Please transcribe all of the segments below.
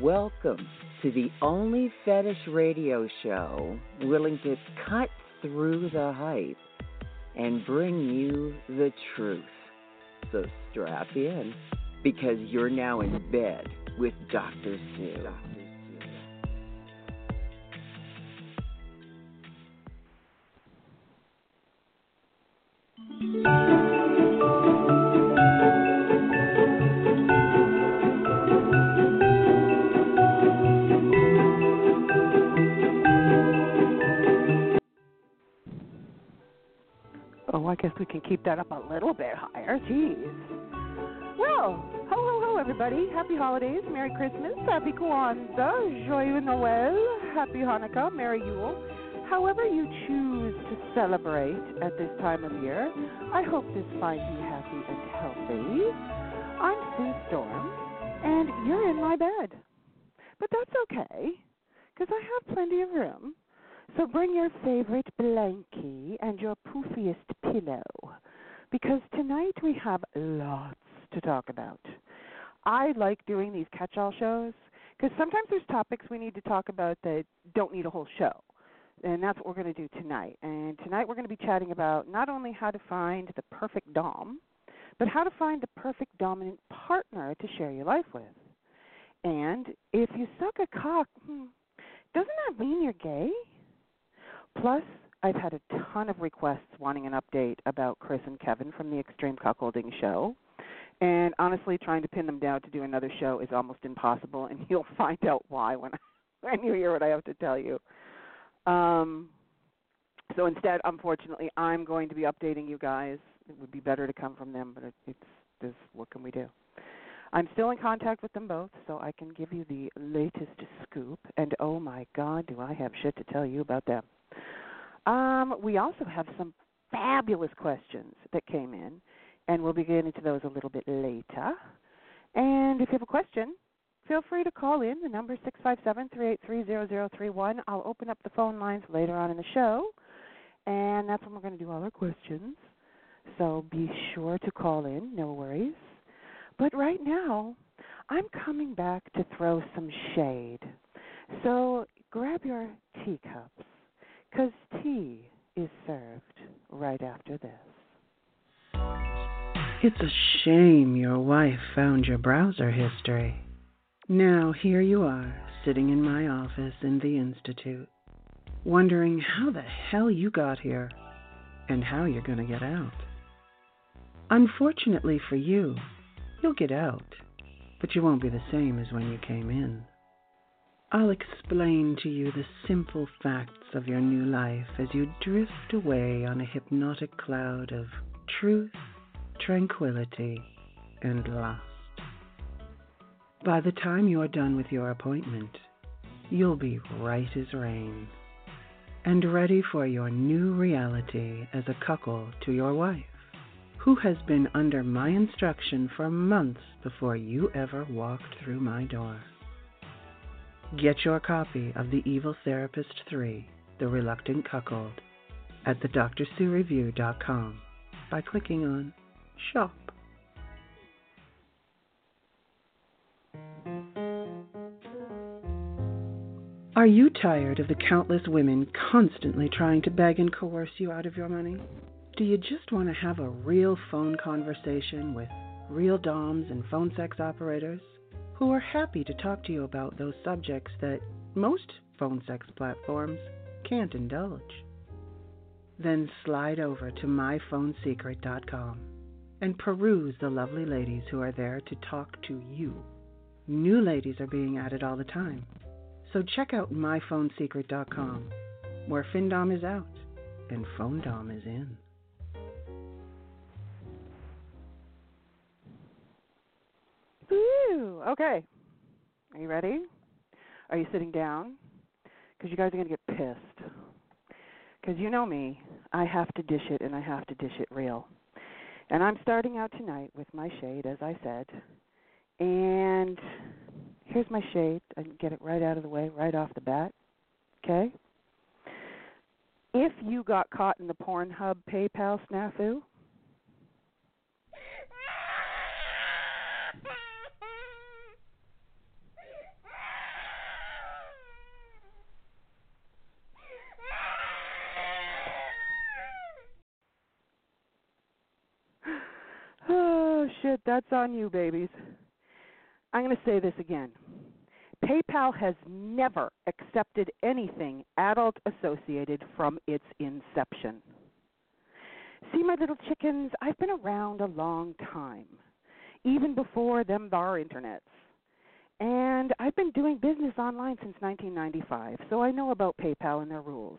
Welcome to the only fetish radio show willing to cut through the hype and bring you the truth. So strap in because you're now in bed with Dr. Sue. We that up a little bit higher. Jeez. Well, ho ho, everybody! Happy holidays, Merry Christmas, Happy Kwanzaa, Joyeux Noël, Happy Hanukkah, Merry Yule. However you choose to celebrate at this time of year, I hope this finds you happy and healthy. I'm Sue Storm, and you're in my bed. But that's okay, because I have plenty of room. So bring your favorite blankie and your poofiest pillow, because tonight we have lots to talk about. I like doing these catch all shows because sometimes there's topics we need to talk about that don't need a whole show. And that's what we're going to do tonight. And tonight we're going to be chatting about not only how to find the perfect Dom, but how to find the perfect dominant partner to share your life with. And if you suck a cock, hmm, doesn't that mean you're gay? Plus, I've had a ton of requests wanting an update about Chris and Kevin from the Extreme Cuckolding Show. And honestly, trying to pin them down to do another show is almost impossible, and you'll find out why when I, when you hear what I have to tell you. Um, so instead, unfortunately, I'm going to be updating you guys. It would be better to come from them, but it, it's this. What can we do? I'm still in contact with them both, so I can give you the latest scoop. And oh my God, do I have shit to tell you about them? Um, we also have some fabulous questions that came in, and we'll be getting to those a little bit later. And if you have a question, feel free to call in. The number six five seven three eight three zero zero three one. I'll open up the phone lines later on in the show, and that's when we're going to do all our questions. So be sure to call in. No worries. But right now, I'm coming back to throw some shade. So grab your teacups, because tea is served right after this. It's a shame your wife found your browser history. Now here you are, sitting in my office in the Institute, wondering how the hell you got here and how you're going to get out. Unfortunately for you, you'll get out, but you won't be the same as when you came in. I'll explain to you the simple facts of your new life as you drift away on a hypnotic cloud of truth, tranquility, and lust. By the time you're done with your appointment, you'll be right as rain and ready for your new reality as a cuckold to your wife, who has been under my instruction for months before you ever walked through my door. Get your copy of The Evil Therapist 3 The Reluctant Cuckold at thedrsuereview.com by clicking on Shop. Are you tired of the countless women constantly trying to beg and coerce you out of your money? Do you just want to have a real phone conversation with real DOMs and phone sex operators who are happy to talk to you about those subjects that most phone sex platforms can't indulge? Then slide over to myphonesecret.com and peruse the lovely ladies who are there to talk to you. New ladies are being added all the time. So check out myphonesecret.com, where FinDom is out and PhoneDom is in. Woo! Okay. Are you ready? Are you sitting down? Because you guys are going to get pissed. Because you know me, I have to dish it and I have to dish it real. And I'm starting out tonight with my shade, as I said. And here's my shade. I can get it right out of the way, right off the bat. Okay? If you got caught in the Pornhub PayPal snafu, shit, that's on you, babies. I'm going to say this again. PayPal has never accepted anything adult associated from its inception. See, my little chickens, I've been around a long time, even before them thar internets. And I've been doing business online since 1995, so I know about PayPal and their rules.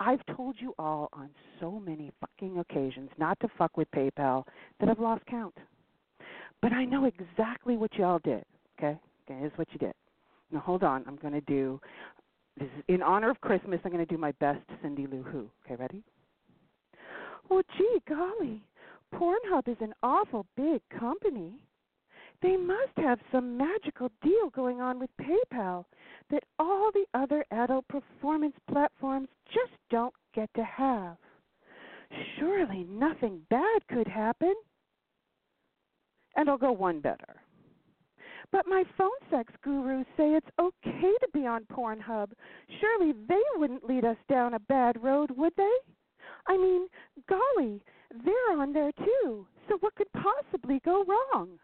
I've told you all on so many fucking occasions not to fuck with PayPal that I've lost count. But I know exactly what y'all did. Okay? Okay, here's what you did. Now hold on, I'm gonna do this is in honor of Christmas, I'm gonna do my best Cindy Lou Who. Okay, ready? Well gee golly, Pornhub is an awful big company. They must have some magical deal going on with PayPal that all the other adult performance platforms just don't get to have. Surely nothing bad could happen. And I'll go one better. But my phone sex gurus say it's okay to be on Pornhub. Surely they wouldn't lead us down a bad road, would they? I mean, golly, they're on there too. So what could possibly go wrong?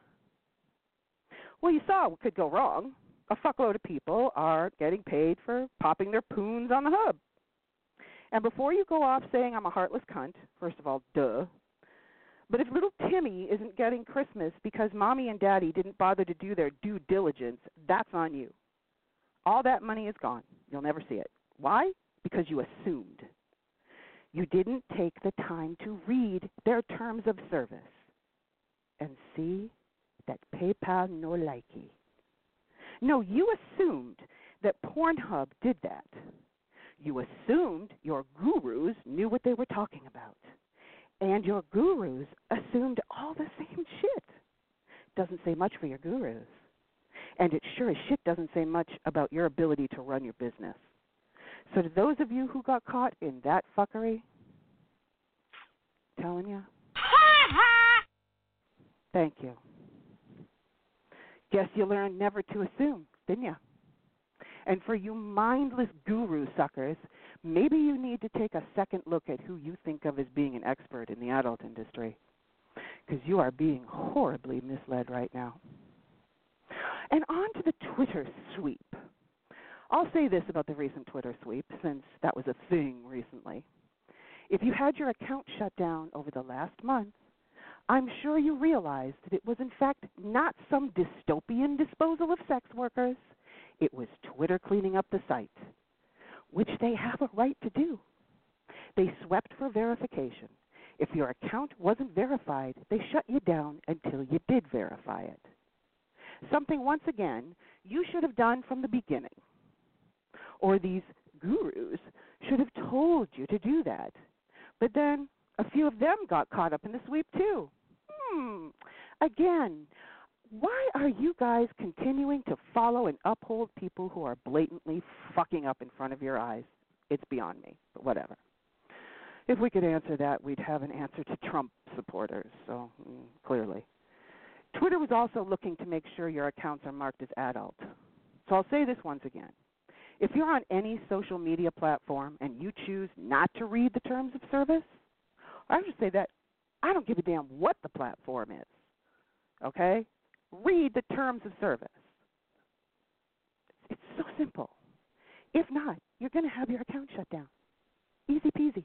Well, you saw what could go wrong a fuckload of people are getting paid for popping their poons on the hub. And before you go off saying I'm a heartless cunt, first of all, duh. But if little Timmy isn't getting Christmas because mommy and daddy didn't bother to do their due diligence, that's on you. All that money is gone. You'll never see it. Why? Because you assumed. You didn't take the time to read their terms of service and see that PayPal no likey. No, you assumed that Pornhub did that. You assumed your gurus knew what they were talking about. And your gurus assumed all the same shit. Doesn't say much for your gurus. And it sure as shit doesn't say much about your ability to run your business. So to those of you who got caught in that fuckery, telling you, thank you. Guess you learned never to assume, didn't you? And for you mindless guru suckers, maybe you need to take a second look at who you think of as being an expert in the adult industry. Because you are being horribly misled right now. And on to the Twitter sweep. I'll say this about the recent Twitter sweep, since that was a thing recently. If you had your account shut down over the last month, I'm sure you realized that it was, in fact, not some dystopian disposal of sex workers. It was Twitter cleaning up the site, which they have a right to do. They swept for verification. If your account wasn't verified, they shut you down until you did verify it. Something, once again, you should have done from the beginning. Or these gurus should have told you to do that. But then a few of them got caught up in the sweep, too hmm, again, why are you guys continuing to follow and uphold people who are blatantly fucking up in front of your eyes? It's beyond me, but whatever. If we could answer that, we'd have an answer to Trump supporters, so mm, clearly. Twitter was also looking to make sure your accounts are marked as adult. So I'll say this once again. If you're on any social media platform and you choose not to read the terms of service, I should say that I don't give a damn what the platform is. Okay? Read the terms of service. It's so simple. If not, you're going to have your account shut down. Easy peasy.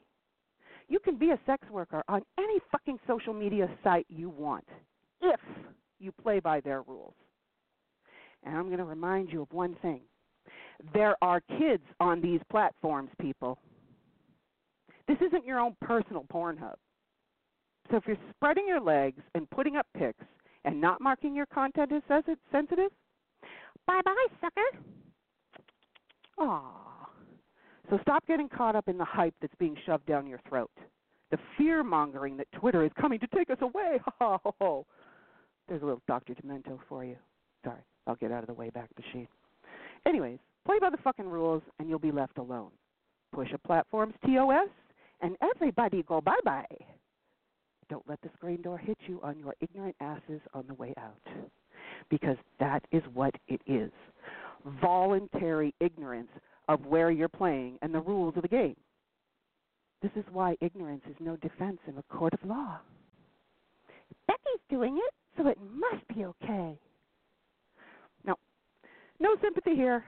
You can be a sex worker on any fucking social media site you want if you play by their rules. And I'm going to remind you of one thing there are kids on these platforms, people. This isn't your own personal Pornhub. So if you're spreading your legs and putting up pics and not marking your content as sensitive, bye bye, sucker. Ah. So stop getting caught up in the hype that's being shoved down your throat. The fear mongering that Twitter is coming to take us away. Ha ha ha. There's a little Dr. Demento for you. Sorry, I'll get out of the way back sheet. Anyways, play by the fucking rules and you'll be left alone. Push a platform's TOS and everybody go bye bye. Don't let the screen door hit you on your ignorant asses on the way out. Because that is what it is voluntary ignorance of where you're playing and the rules of the game. This is why ignorance is no defense in a court of law. Becky's doing it, so it must be okay. No, no sympathy here,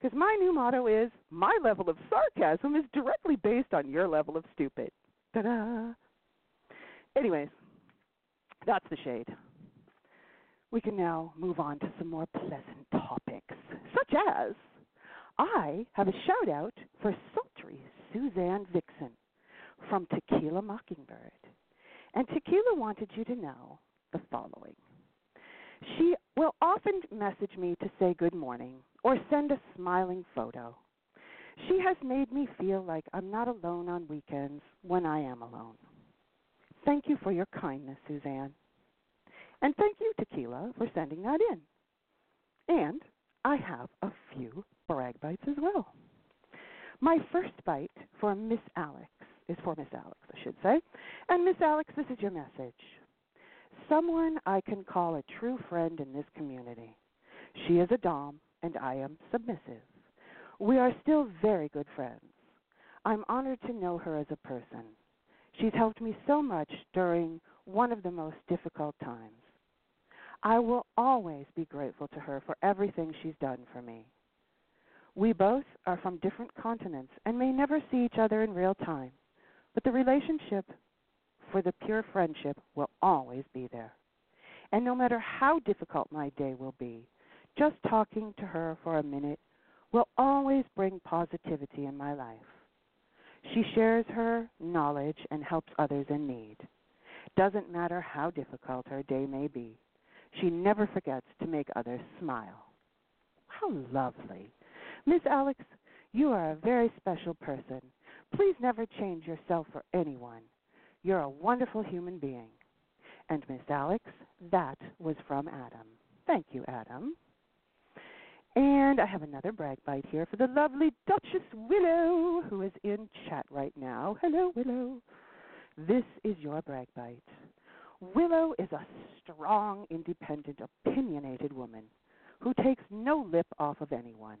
because my new motto is my level of sarcasm is directly based on your level of stupid. Ta da! Anyways, that's the shade. We can now move on to some more pleasant topics, such as I have a shout out for sultry Suzanne Vixen from Tequila Mockingbird. And Tequila wanted you to know the following. She will often message me to say good morning or send a smiling photo. She has made me feel like I'm not alone on weekends when I am alone. Thank you for your kindness, Suzanne. And thank you, Tequila, for sending that in. And I have a few brag bites as well. My first bite for Miss Alex is for Miss Alex, I should say. And Miss Alex, this is your message. Someone I can call a true friend in this community. She is a Dom, and I am submissive. We are still very good friends. I'm honored to know her as a person. She's helped me so much during one of the most difficult times. I will always be grateful to her for everything she's done for me. We both are from different continents and may never see each other in real time, but the relationship for the pure friendship will always be there. And no matter how difficult my day will be, just talking to her for a minute will always bring positivity in my life. She shares her knowledge and helps others in need. Doesn't matter how difficult her day may be, she never forgets to make others smile. How lovely. Miss Alex, you are a very special person. Please never change yourself for anyone. You're a wonderful human being. And Miss Alex, that was from Adam. Thank you, Adam. And I have another brag bite here for the lovely Duchess Willow, who is in chat right now. Hello, Willow. This is your brag bite. Willow is a strong, independent, opinionated woman who takes no lip off of anyone.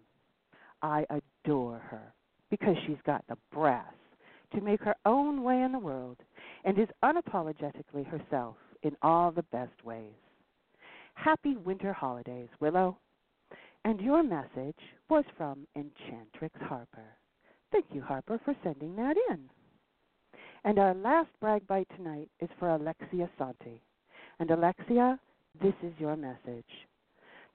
I adore her because she's got the brass to make her own way in the world and is unapologetically herself in all the best ways. Happy winter holidays, Willow. And your message was from Enchantrix Harper. Thank you, Harper, for sending that in. And our last brag bite tonight is for Alexia Santi. And Alexia, this is your message.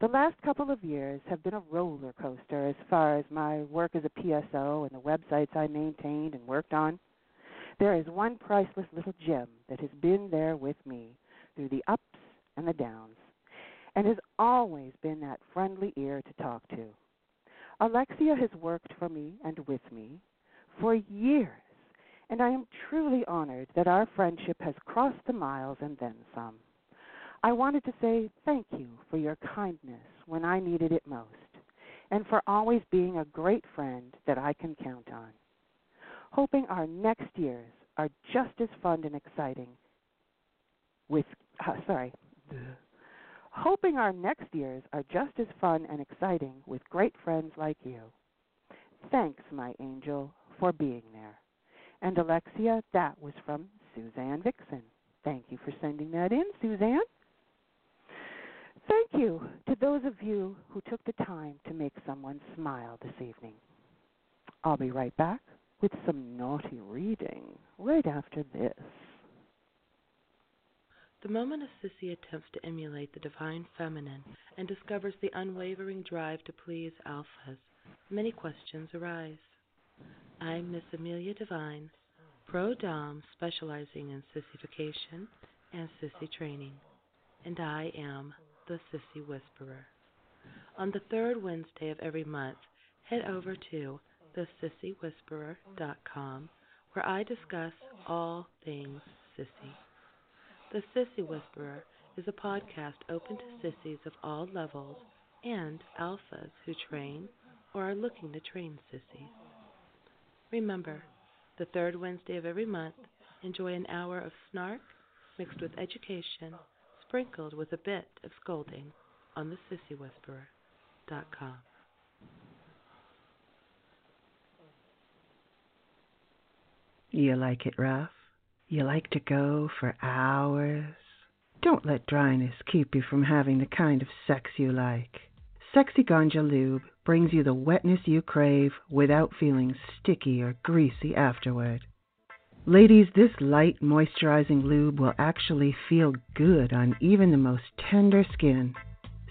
The last couple of years have been a roller coaster as far as my work as a PSO and the websites I maintained and worked on. There is one priceless little gem that has been there with me through the ups and the downs and has always been that friendly ear to talk to. Alexia has worked for me and with me for years, and I am truly honored that our friendship has crossed the miles and then some. I wanted to say thank you for your kindness when I needed it most, and for always being a great friend that I can count on. Hoping our next years are just as fun and exciting with, uh, sorry, hoping our next years are just as fun and exciting with great friends like you. Thanks, my angel, for being there. And Alexia, that was from Suzanne Vixen. Thank you for sending that in, Suzanne. Thank you to those of you who took the time to make someone smile this evening. I'll be right back with some naughty reading right after this. The moment a sissy attempts to emulate the divine feminine and discovers the unwavering drive to please alphas, many questions arise. I'm Miss Amelia Devine, pro dom specializing in sissification and sissy training, and I am the Sissy Whisperer. On the third Wednesday of every month, head over to thesissywhisperer.com where I discuss all things sissy. The Sissy Whisperer is a podcast open to sissies of all levels and alphas who train or are looking to train sissies. Remember, the third Wednesday of every month, enjoy an hour of snark mixed with education, sprinkled with a bit of scolding on the thesissywhisperer.com. You like it rough? You like to go for hours? Don't let dryness keep you from having the kind of sex you like. Sexy Ganja Lube brings you the wetness you crave without feeling sticky or greasy afterward. Ladies, this light moisturizing lube will actually feel good on even the most tender skin.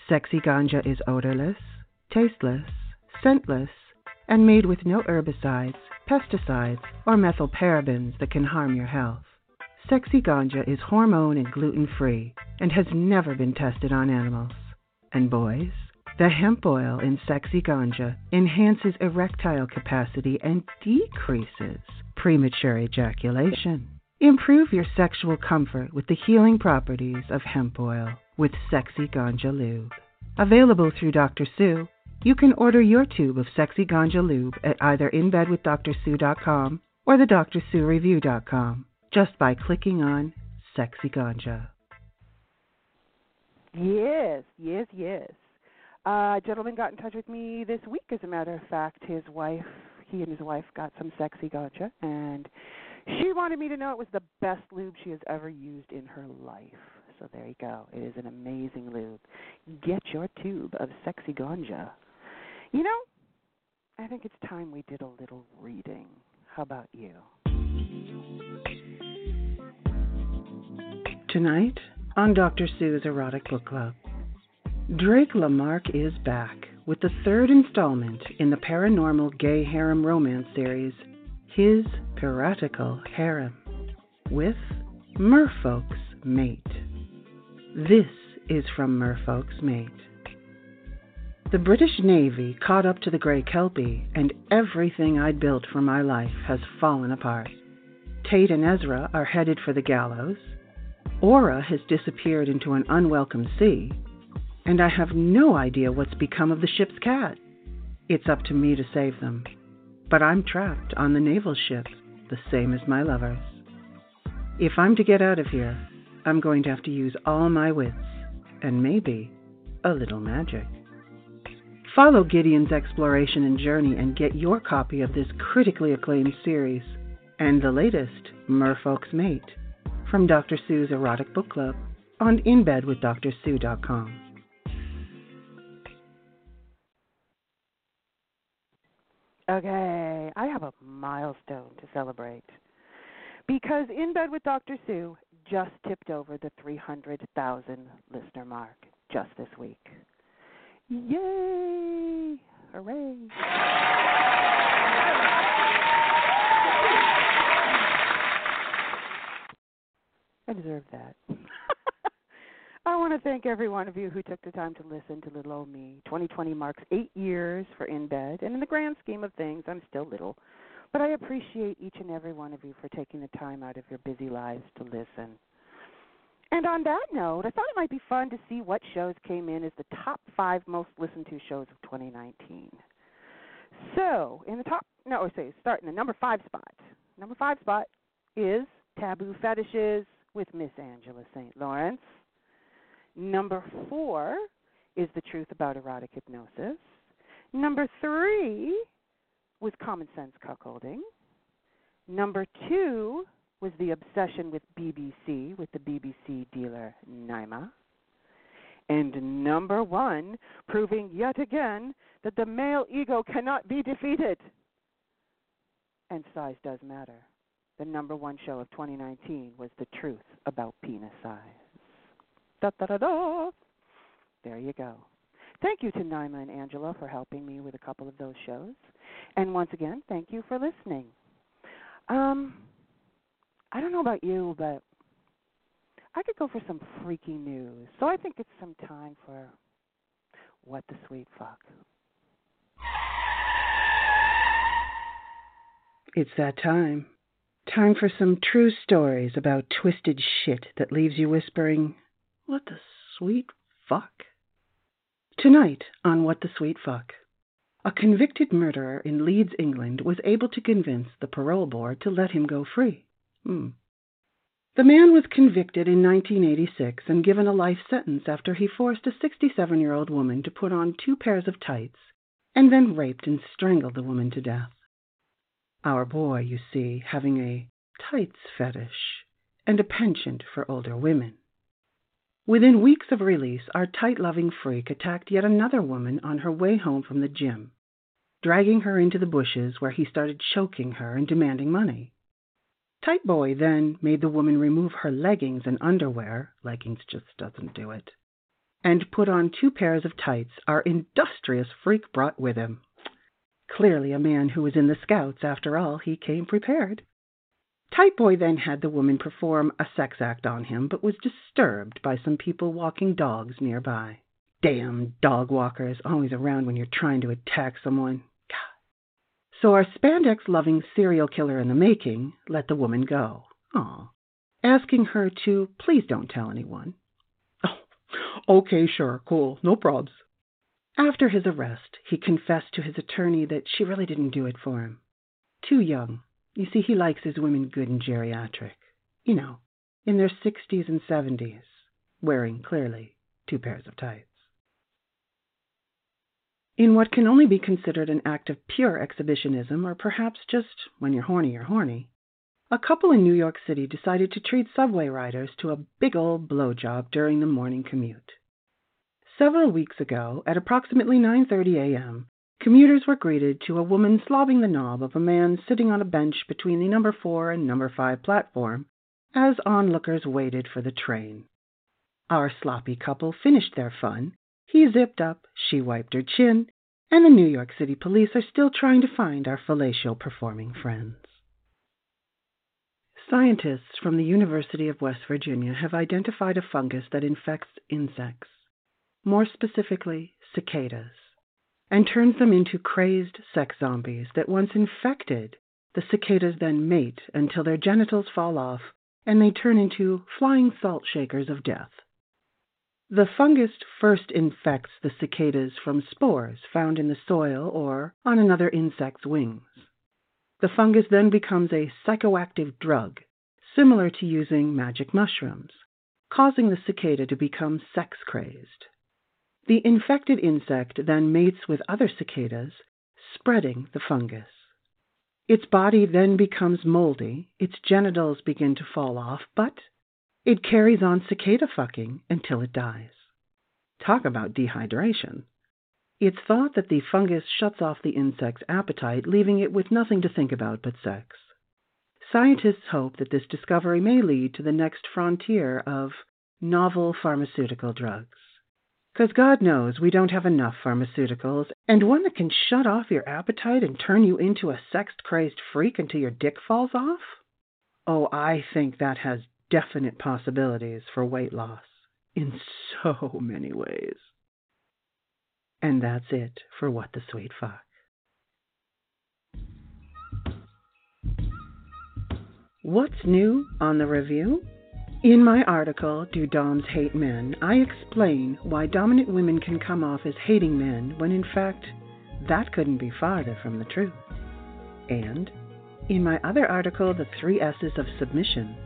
Sexy Ganja is odorless, tasteless, scentless, and made with no herbicides, pesticides, or methylparabens that can harm your health. Sexy Ganja is hormone and gluten free and has never been tested on animals. And boys, the hemp oil in Sexy Ganja enhances erectile capacity and decreases premature ejaculation. Improve your sexual comfort with the healing properties of hemp oil with Sexy Ganja Lube. Available through Dr. Sue, you can order your tube of Sexy Ganja Lube at either InBedWithDrSue.com or the DrSueReview.com just by clicking on Sexy Ganja. Yes, yes, yes. Uh, a gentleman got in touch with me this week, as a matter of fact. His wife, he and his wife got some sexy ganja, and she wanted me to know it was the best lube she has ever used in her life. So there you go. It is an amazing lube. Get your tube of sexy ganja. You know, I think it's time we did a little reading. How about you? Tonight on Dr. Sue's Erotic Book Club, Drake LaMarque is back with the third installment in the paranormal gay harem romance series, His Piratical Harem, with Merfolk's Mate. This is from Merfolk's Mate. The British Navy caught up to the Grey Kelpie, and everything I'd built for my life has fallen apart. Tate and Ezra are headed for the gallows. Aura has disappeared into an unwelcome sea, and I have no idea what's become of the ship's cat. It's up to me to save them. But I'm trapped on the naval ship, the same as my lovers. If I'm to get out of here, I'm going to have to use all my wits, and maybe a little magic. Follow Gideon's exploration and journey and get your copy of this critically acclaimed series and the latest, Merfolk's Mate, from Dr. Sue's Erotic Book Club on InBedWithDrSue.com. Okay, I have a milestone to celebrate. Because In Bed with Dr. Sue just tipped over the 300,000 listener mark just this week. Yay! Hooray! I deserve that. I want to thank every one of you who took the time to listen to little old me. 2020 marks eight years for In Bed, and in the grand scheme of things, I'm still little. But I appreciate each and every one of you for taking the time out of your busy lives to listen. And on that note, I thought it might be fun to see what shows came in as the top five most listened to shows of 2019. So, in the top, no, say, start in the number five spot. Number five spot is Taboo Fetishes with Miss Angela St. Lawrence. Number four is The Truth About Erotic Hypnosis. Number three was Common Sense Cuckolding. Number two was The Obsession with BBC with the BBC dealer Naima. And number one, proving yet again that the male ego cannot be defeated. And size does matter. The number one show of 2019 was The Truth About Penis Size. Da da da da. There you go. Thank you to Naima and Angela for helping me with a couple of those shows. And once again, thank you for listening. Um, I don't know about you, but I could go for some freaky news. So I think it's some time for What the Sweet Fuck. It's that time. Time for some true stories about twisted shit that leaves you whispering, What the sweet fuck? Tonight on What the Sweet Fuck. A convicted murderer in Leeds, England, was able to convince the parole board to let him go free. Hmm. The man was convicted in 1986 and given a life sentence after he forced a 67 year old woman to put on two pairs of tights and then raped and strangled the woman to death. Our boy, you see, having a tights fetish and a penchant for older women. Within weeks of release, our tight loving freak attacked yet another woman on her way home from the gym, dragging her into the bushes where he started choking her and demanding money. Tight Boy then made the woman remove her leggings and underwear leggings just doesn't do it and put on two pairs of tights our industrious freak brought with him. Clearly a man who was in the Scouts, after all, he came prepared. Tight Boy then had the woman perform a sex act on him, but was disturbed by some people walking dogs nearby. Damn dog walkers, always around when you're trying to attack someone. God. So our spandex loving serial killer in the making let the woman go. Aw. Asking her to please don't tell anyone. Oh, okay, sure, cool, no probs. After his arrest, he confessed to his attorney that she really didn't do it for him. Too young. You see, he likes his women good and geriatric. You know, in their sixties and seventies, wearing, clearly, two pairs of tights. In what can only be considered an act of pure exhibitionism, or perhaps just when you're horny, you're horny, a couple in New York City decided to treat subway riders to a big old blowjob during the morning commute. Several weeks ago, at approximately 9:30 a.m., commuters were greeted to a woman slobbing the knob of a man sitting on a bench between the number 4 and number 5 platform as onlookers waited for the train. Our sloppy couple finished their fun he zipped up, she wiped her chin, and the New York City police are still trying to find our fellatio performing friends. Scientists from the University of West Virginia have identified a fungus that infects insects, more specifically cicadas, and turns them into crazed sex zombies that once infected, the cicadas then mate until their genitals fall off and they turn into flying salt shakers of death. The fungus first infects the cicadas from spores found in the soil or on another insect's wings. The fungus then becomes a psychoactive drug, similar to using magic mushrooms, causing the cicada to become sex crazed. The infected insect then mates with other cicadas, spreading the fungus. Its body then becomes moldy, its genitals begin to fall off, but it carries on cicada fucking until it dies. Talk about dehydration. It's thought that the fungus shuts off the insect's appetite, leaving it with nothing to think about but sex. Scientists hope that this discovery may lead to the next frontier of novel pharmaceutical drugs. Because God knows we don't have enough pharmaceuticals, and one that can shut off your appetite and turn you into a sex crazed freak until your dick falls off? Oh, I think that has definite possibilities for weight loss in so many ways. And that's it for What the Sweet Fuck. What's new on the review? In my article, Do Doms Hate Men? I explain why dominant women can come off as hating men when in fact that couldn't be farther from the truth. And in my other article, The Three S's of Submission,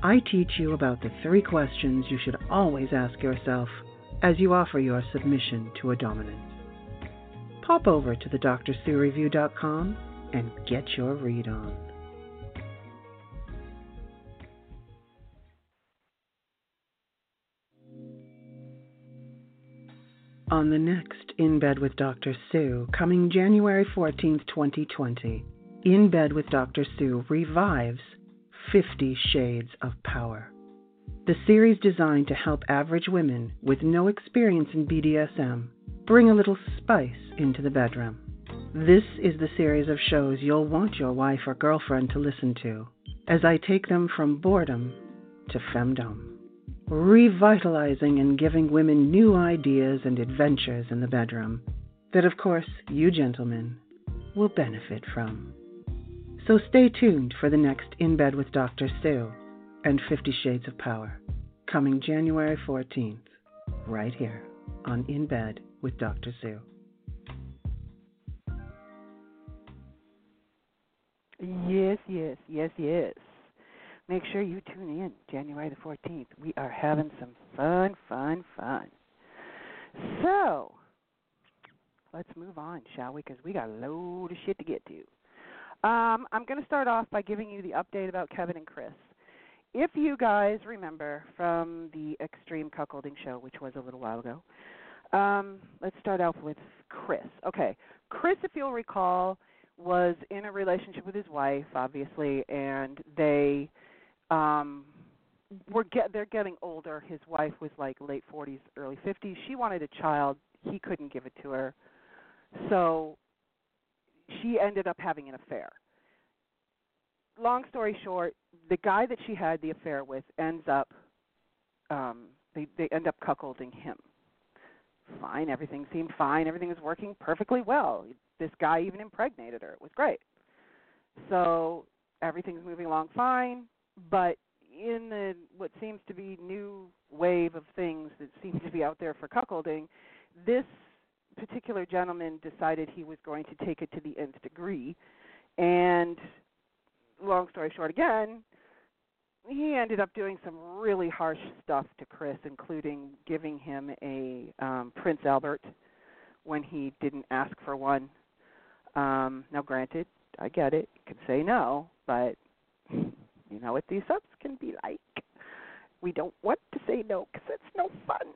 I teach you about the three questions you should always ask yourself as you offer your submission to a dominant. Pop over to the and get your read on. On the next In Bed with Dr. Sue, coming January 14th, 2020, In Bed with Dr. Sue revives Fifty Shades of Power. The series designed to help average women with no experience in BDSM bring a little spice into the bedroom. This is the series of shows you'll want your wife or girlfriend to listen to as I take them from boredom to femdom, revitalizing and giving women new ideas and adventures in the bedroom that, of course, you gentlemen will benefit from. So stay tuned for the next In Bed with Dr. Sue and Fifty Shades of Power, coming January 14th, right here on In Bed with Dr. Sue. Yes, yes, yes, yes. Make sure you tune in January the 14th. We are having some fun, fun, fun. So, let's move on, shall we? Because we got a load of shit to get to. Um, I'm going to start off by giving you the update about Kevin and Chris. if you guys remember from the Extreme Cuckolding show, which was a little while ago, um, let's start off with Chris. Okay, Chris, if you'll recall, was in a relationship with his wife, obviously, and they um, were get they're getting older. His wife was like late 40s, early 50s. She wanted a child. He couldn't give it to her, so she ended up having an affair. Long story short, the guy that she had the affair with ends up um they they end up cuckolding him. Fine, everything seemed fine, everything was working perfectly well. This guy even impregnated her. It was great. So everything's moving along fine, but in the what seems to be new wave of things that seem to be out there for cuckolding, this particular gentleman decided he was going to take it to the nth degree. And long story short again he ended up doing some really harsh stuff to chris including giving him a um prince albert when he didn't ask for one. Um now granted i get it you can say no but you know what these subs can be like we don't want to say no because it's no fun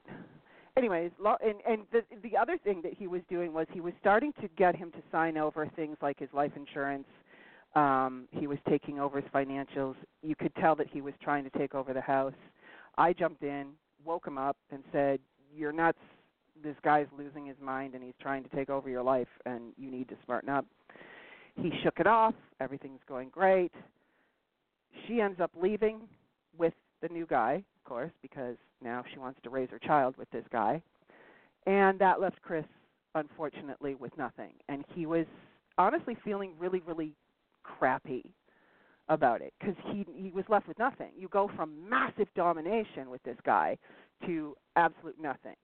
anyways, and and the the other thing that he was doing was he was starting to get him to sign over things like his life insurance. Um, he was taking over his financials. You could tell that he was trying to take over the house. I jumped in, woke him up, and said, "You're nuts. This guy's losing his mind, and he's trying to take over your life, and you need to smarten up." He shook it off. Everything's going great. She ends up leaving with the new guy, of course, because now she wants to raise her child with this guy. And that left Chris, unfortunately, with nothing. And he was honestly feeling really, really crappy about it because he he was left with nothing. You go from massive domination with this guy to absolute nothing.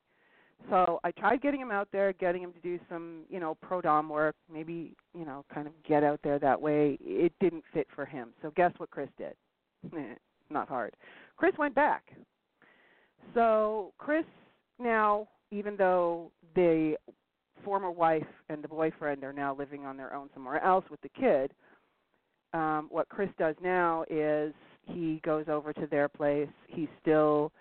So I tried getting him out there, getting him to do some, you know, pro dom work, maybe, you know, kind of get out there that way. It didn't fit for him. So guess what Chris did? Not hard. Chris went back so Chris now, even though the former wife and the boyfriend are now living on their own somewhere else with the kid, um, what Chris does now is he goes over to their place. He's still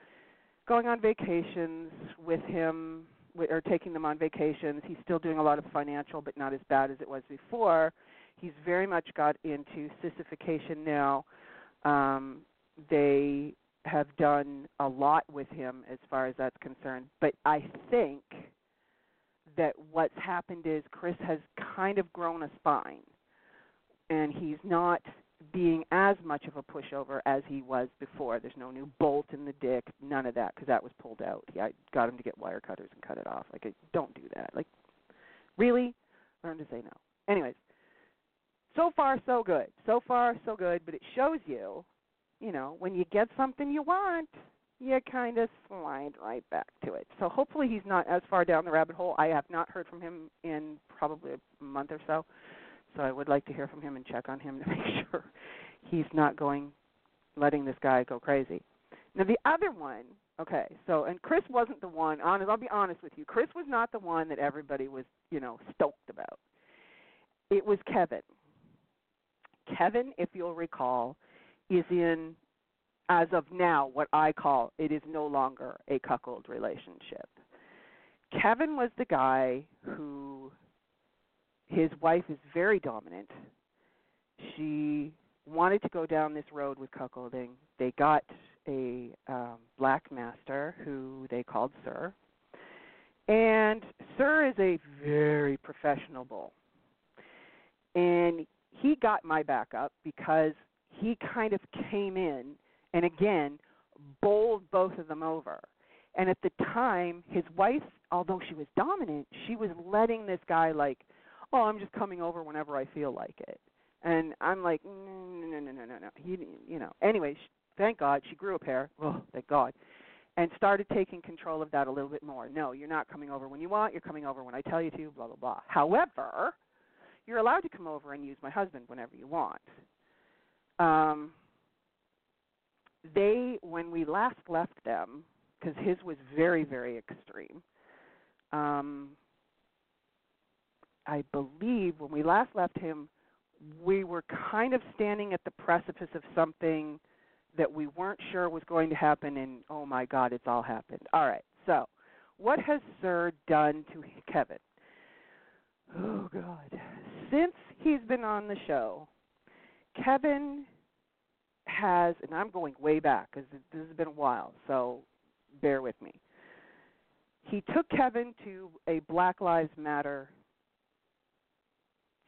going on vacations with him or taking them on vacations. He's still doing a lot of financial, but not as bad as it was before. He's very much got into sissification now. Um, they have done a lot with him as far as that's concerned. But I think that what's happened is Chris has kind of grown a spine, and he's not being as much of a pushover as he was before. There's no new bolt in the dick, none of that, because that was pulled out. Yeah, I got him to get wire cutters and cut it off. Like, don't do that. Like, really, learn to say no. Anyways, so far so good. So far so good, but it shows you you know, when you get something you want, you kind of slide right back to it. So hopefully he's not as far down the rabbit hole. I have not heard from him in probably a month or so. So I would like to hear from him and check on him to make sure he's not going letting this guy go crazy. Now the other one, okay, so and Chris wasn't the one, honest I'll be honest with you. Chris was not the one that everybody was, you know, stoked about. It was Kevin. Kevin, if you'll recall, is in as of now what I call it is no longer a cuckold relationship. Kevin was the guy who his wife is very dominant. She wanted to go down this road with cuckolding. They got a um, black master who they called Sir. And Sir is a very professional bull. And he got my backup because he kind of came in and again bowled both of them over. And at the time, his wife, although she was dominant, she was letting this guy like, "Oh, I'm just coming over whenever I feel like it." And I'm like, "No, no, no, no, no, no." He, you know. Anyway, thank God she grew a pair. Oh, thank God. And started taking control of that a little bit more. No, you're not coming over when you want. You're coming over when I tell you to. Blah blah blah. However, you're allowed to come over and use my husband whenever you want um, they when we last left them because his was very very extreme um, i believe when we last left him we were kind of standing at the precipice of something that we weren't sure was going to happen, and oh my God, it's all happened. All right, so what has Sir done to Kevin? Oh God. Since he's been on the show, Kevin has, and I'm going way back because this has been a while, so bear with me. He took Kevin to a Black Lives Matter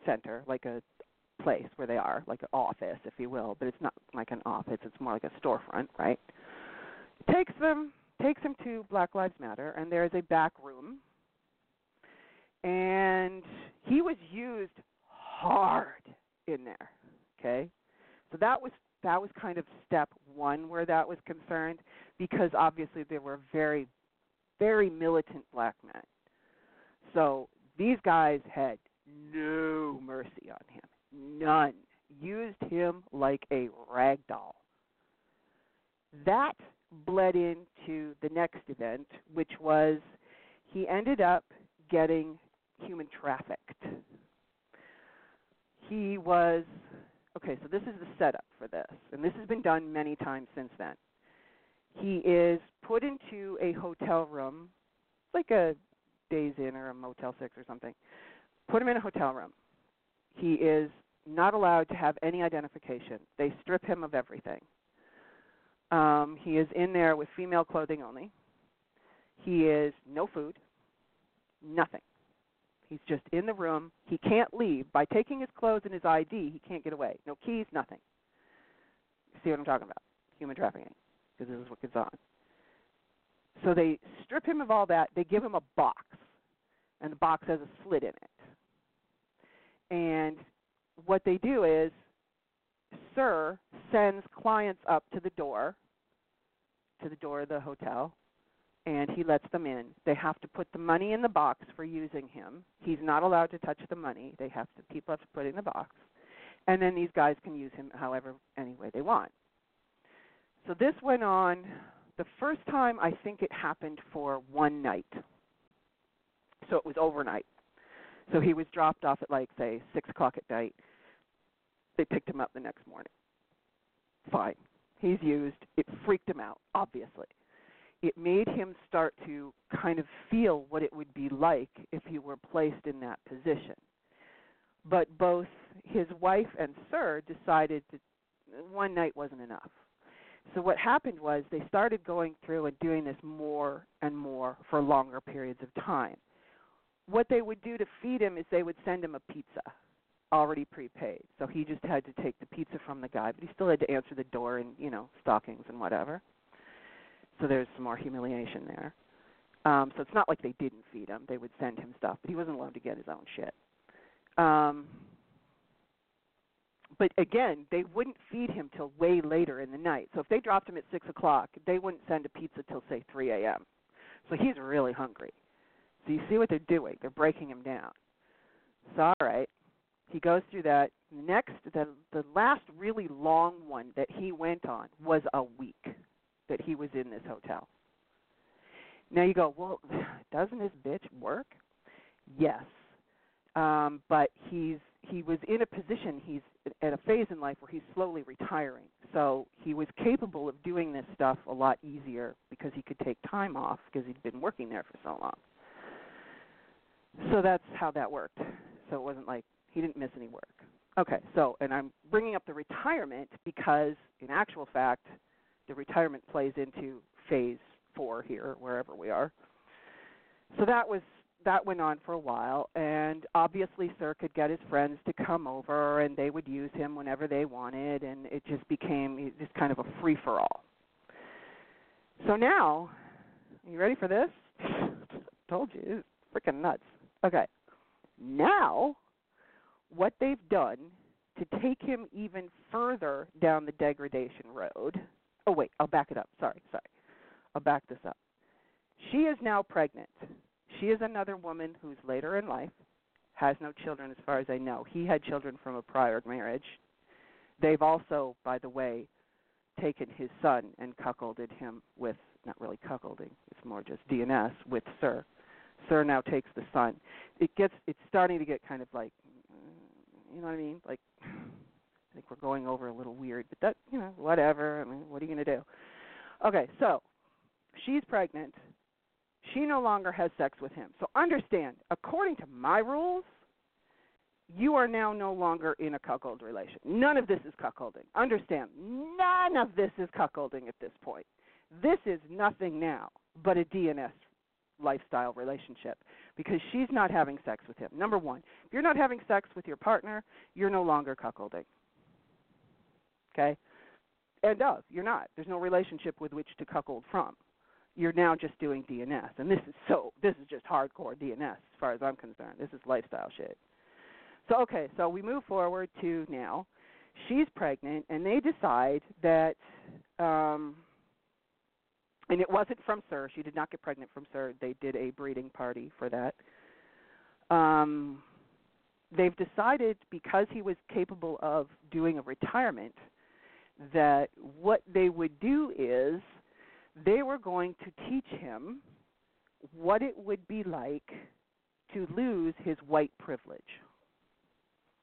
center, like a place where they are, like an office, if you will, but it's not like an office, it's more like a storefront, right? Takes them takes him to Black Lives Matter and there is a back room and he was used hard in there. Okay? So that was that was kind of step one where that was concerned because obviously there were very very militant black men. So these guys had no mercy on him. None. Used him like a rag doll. That bled into the next event, which was he ended up getting human trafficked. He was okay, so this is the setup for this, and this has been done many times since then. He is put into a hotel room, like a Days Inn or a Motel 6 or something. Put him in a hotel room. He is not allowed to have any identification. They strip him of everything. Um, he is in there with female clothing only. He is no food, nothing. He's just in the room. He can't leave. By taking his clothes and his ID, he can't get away. No keys, nothing. See what I'm talking about? Human trafficking, because this is what goes on. So they strip him of all that. They give him a box, and the box has a slit in it. And what they do is, Sir sends clients up to the door, to the door of the hotel, and he lets them in. They have to put the money in the box for using him. He's not allowed to touch the money. They have to people have to put it in the box. And then these guys can use him however any way they want. So this went on the first time I think it happened for one night. So it was overnight. So he was dropped off at like say six o'clock at night. They picked him up the next morning. Fine. He's used. It freaked him out, obviously it made him start to kind of feel what it would be like if he were placed in that position. But both his wife and Sir decided that one night wasn't enough. So what happened was they started going through and doing this more and more for longer periods of time. What they would do to feed him is they would send him a pizza already prepaid. So he just had to take the pizza from the guy, but he still had to answer the door in, you know, stockings and whatever so there's some more humiliation there. Um, so it's not like they didn't feed him; they would send him stuff, but he wasn't allowed to get his own shit. Um, but again, they wouldn't feed him till way later in the night. So if they dropped him at six o'clock, they wouldn't send a pizza till say 3 a.m. So he's really hungry. So you see what they're doing? They're breaking him down. So all right, he goes through that. Next, the the last really long one that he went on was a week that he was in this hotel. Now you go, well, doesn't this bitch work? Yes, um, but he's he was in a position. He's at a phase in life where he's slowly retiring, so he was capable of doing this stuff a lot easier because he could take time off because he'd been working there for so long. So that's how that worked. So it wasn't like he didn't miss any work. Okay, so and I'm bringing up the retirement because, in actual fact, the retirement plays into phase four here, wherever we are. So that was that went on for a while, and obviously Sir could get his friends to come over, and they would use him whenever they wanted, and it just became just kind of a free for all. So now, you ready for this? Told you, freaking nuts. Okay, now what they've done to take him even further down the degradation road Oh wait, I'll back it up. Sorry, sorry. I'll back this up. She is now pregnant. She is another woman who's later in life, has no children as far as I know. He had children from a prior marriage. They've also, by the way, taken his son and cuckolded him with not really cuckolding, it's more just DNS with Sir. Sir now takes the son. It gets it's starting to get kind of like you know what I mean? Like I think we're going over a little weird, but that you know whatever. I mean, what are you going to do? Okay, so she's pregnant. She no longer has sex with him. So understand, according to my rules, you are now no longer in a cuckold relation. None of this is cuckolding. Understand, none of this is cuckolding at this point. This is nothing now but a DNS lifestyle relationship because she's not having sex with him. Number one, if you're not having sex with your partner, you're no longer cuckolding. Okay? And of, you're not. There's no relationship with which to cuckold from. You're now just doing DNS. And this is so this is just hardcore DNS as far as I'm concerned. This is lifestyle shit. So okay, so we move forward to now. She's pregnant and they decide that um and it wasn't from Sir. She did not get pregnant from Sir. They did a breeding party for that. Um, they've decided because he was capable of doing a retirement that what they would do is they were going to teach him what it would be like to lose his white privilege.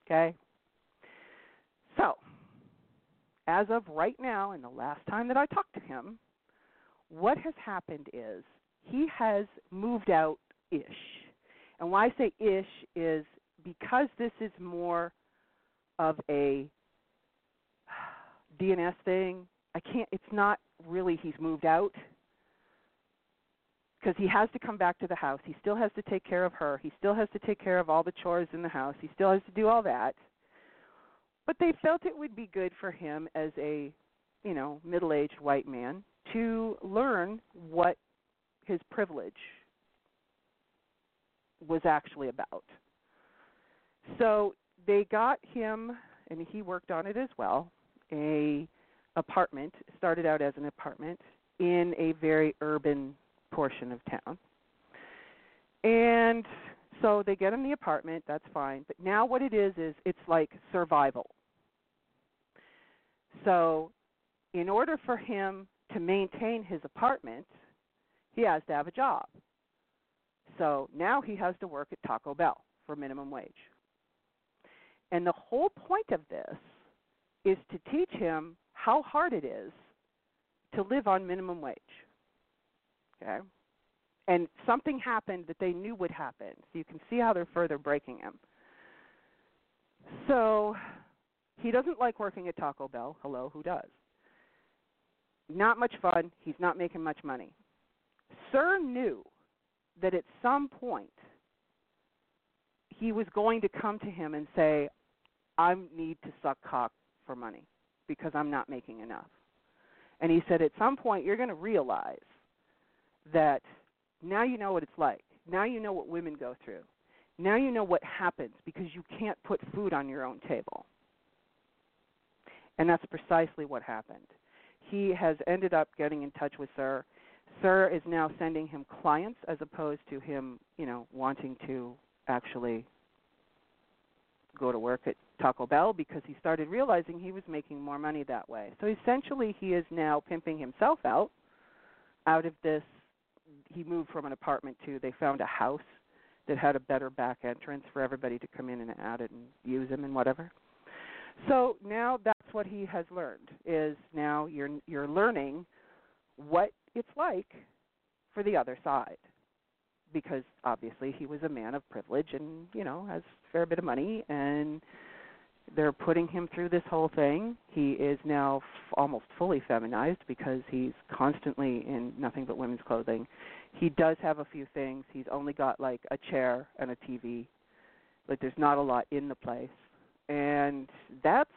Okay? So, as of right now, and the last time that I talked to him, what has happened is he has moved out ish. And why I say ish is because this is more of a DNS thing. I can't. It's not really he's moved out because he has to come back to the house. He still has to take care of her. He still has to take care of all the chores in the house. He still has to do all that. But they felt it would be good for him as a, you know, middle-aged white man to learn what his privilege was actually about. So they got him, and he worked on it as well. A apartment started out as an apartment in a very urban portion of town, and so they get him the apartment. That's fine. But now what it is is it's like survival. So, in order for him to maintain his apartment, he has to have a job. So now he has to work at Taco Bell for minimum wage. And the whole point of this is to teach him how hard it is to live on minimum wage. Okay? And something happened that they knew would happen. So you can see how they're further breaking him. So he doesn't like working at Taco Bell. Hello, who does? Not much fun. He's not making much money. Sir knew that at some point he was going to come to him and say, I need to suck cock for money because I'm not making enough. And he said, at some point you're going to realize that now you know what it's like. Now you know what women go through. Now you know what happens because you can't put food on your own table. And that's precisely what happened he has ended up getting in touch with Sir. Sir is now sending him clients as opposed to him, you know, wanting to actually go to work at Taco Bell because he started realizing he was making more money that way. So essentially he is now pimping himself out out of this he moved from an apartment to they found a house that had a better back entrance for everybody to come in and out it and use him and whatever. So now that's what he has learned is now you're you're learning what it's like for the other side. Because obviously he was a man of privilege and you know has a fair bit of money and they're putting him through this whole thing. He is now f- almost fully feminized because he's constantly in nothing but women's clothing. He does have a few things. He's only got like a chair and a tv like there's not a lot in the place and that's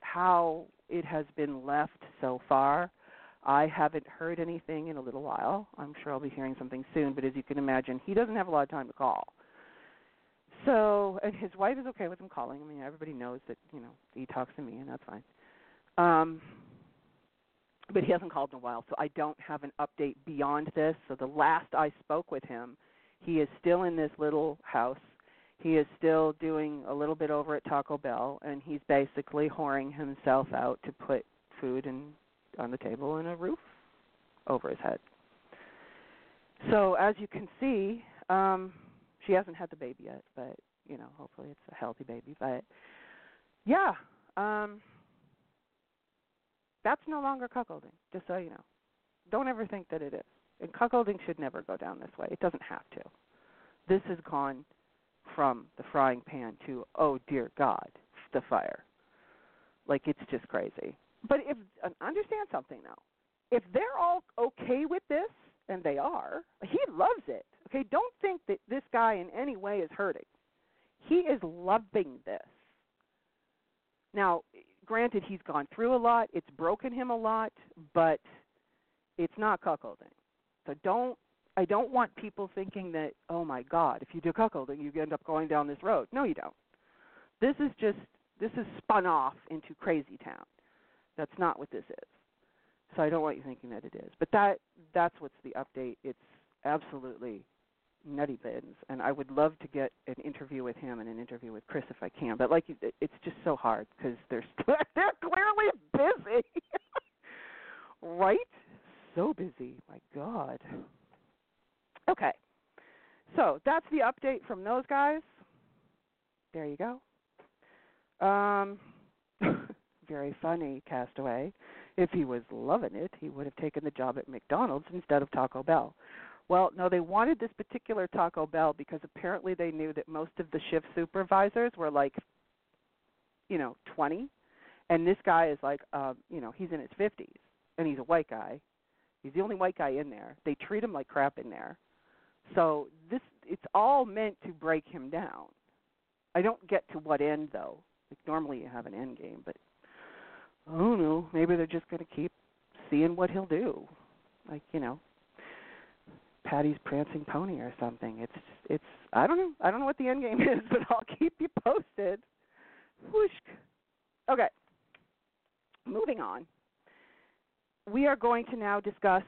how it has been left so far. I haven't heard anything in a little while. I'm sure I'll be hearing something soon, but as you can imagine, he doesn't have a lot of time to call. So, and his wife is okay with him calling. I mean, everybody knows that, you know, he talks to me and that's fine. Um but he hasn't called in a while, so I don't have an update beyond this. So the last I spoke with him, he is still in this little house he is still doing a little bit over at Taco Bell, and he's basically whoring himself out to put food and on the table and a roof over his head. So as you can see, um, she hasn't had the baby yet, but you know, hopefully it's a healthy baby. But yeah, um, That's no longer cuckolding, just so you know. Don't ever think that it is. And cuckolding should never go down this way. It doesn't have to. This has gone from the frying pan to, oh dear God, the fire. Like it's just crazy. But if uh, understand something though, if they're all okay with this, and they are, he loves it. Okay, don't think that this guy in any way is hurting. He is loving this. Now, granted, he's gone through a lot. It's broken him a lot, but it's not cuckolding. So don't. I don't want people thinking that, oh my God, if you do cuckolding, you end up going down this road. No, you don't. This is just this is spun off into crazy town. That's not what this is. So I don't want you thinking that it is. But that that's what's the update. It's absolutely nutty bins, and I would love to get an interview with him and an interview with Chris if I can. But like, it's just so hard because they're they're clearly busy, right? So busy. My God. Okay, so that's the update from those guys. There you go. Um, very funny, Castaway. If he was loving it, he would have taken the job at McDonald's instead of Taco Bell. Well, no, they wanted this particular Taco Bell because apparently they knew that most of the shift supervisors were like, you know, 20, and this guy is like, uh, you know, he's in his 50s, and he's a white guy. He's the only white guy in there. They treat him like crap in there. So this, it's all meant to break him down. I don't get to what end though. Like normally you have an end game, but I don't know. Maybe they're just going to keep seeing what he'll do, like you know, Patty's prancing pony or something. It's it's I don't know. I don't know what the end game is, but I'll keep you posted. Whoosh. Okay. Moving on. We are going to now discuss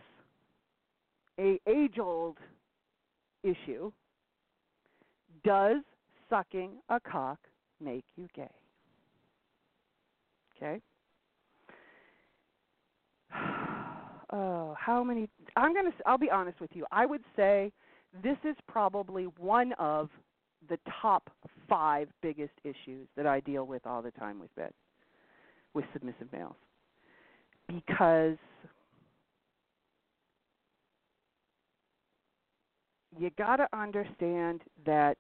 a age-old issue. Does sucking a cock make you gay? Okay. oh, how many? I'm gonna. I'll be honest with you. I would say this is probably one of the top five biggest issues that I deal with all the time with bed, with submissive males, because you got to understand that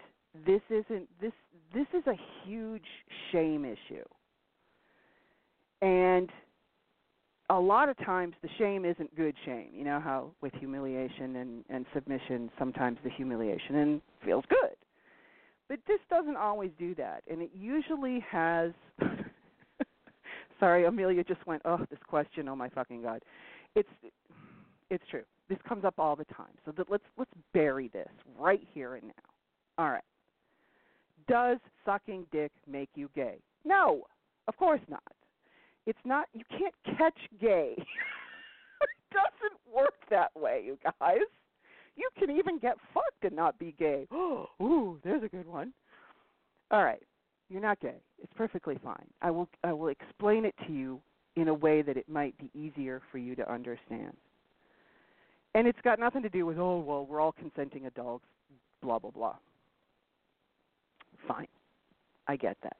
this isn't this this is a huge shame issue and a lot of times the shame isn't good shame. You know how with humiliation and, and submission, sometimes the humiliation and feels good. But this doesn't always do that, and it usually has. Sorry, Amelia just went. Oh, this question. Oh my fucking god! It's it's true. This comes up all the time. So that let's let's bury this right here and now. All right. Does sucking dick make you gay? No, of course not. It's not you can't catch gay. it doesn't work that way, you guys. You can even get fucked and not be gay. Ooh, there's a good one. All right. You're not gay. It's perfectly fine. I will I will explain it to you in a way that it might be easier for you to understand. And it's got nothing to do with, oh, well, we're all consenting adults, blah, blah, blah. Fine. I get that.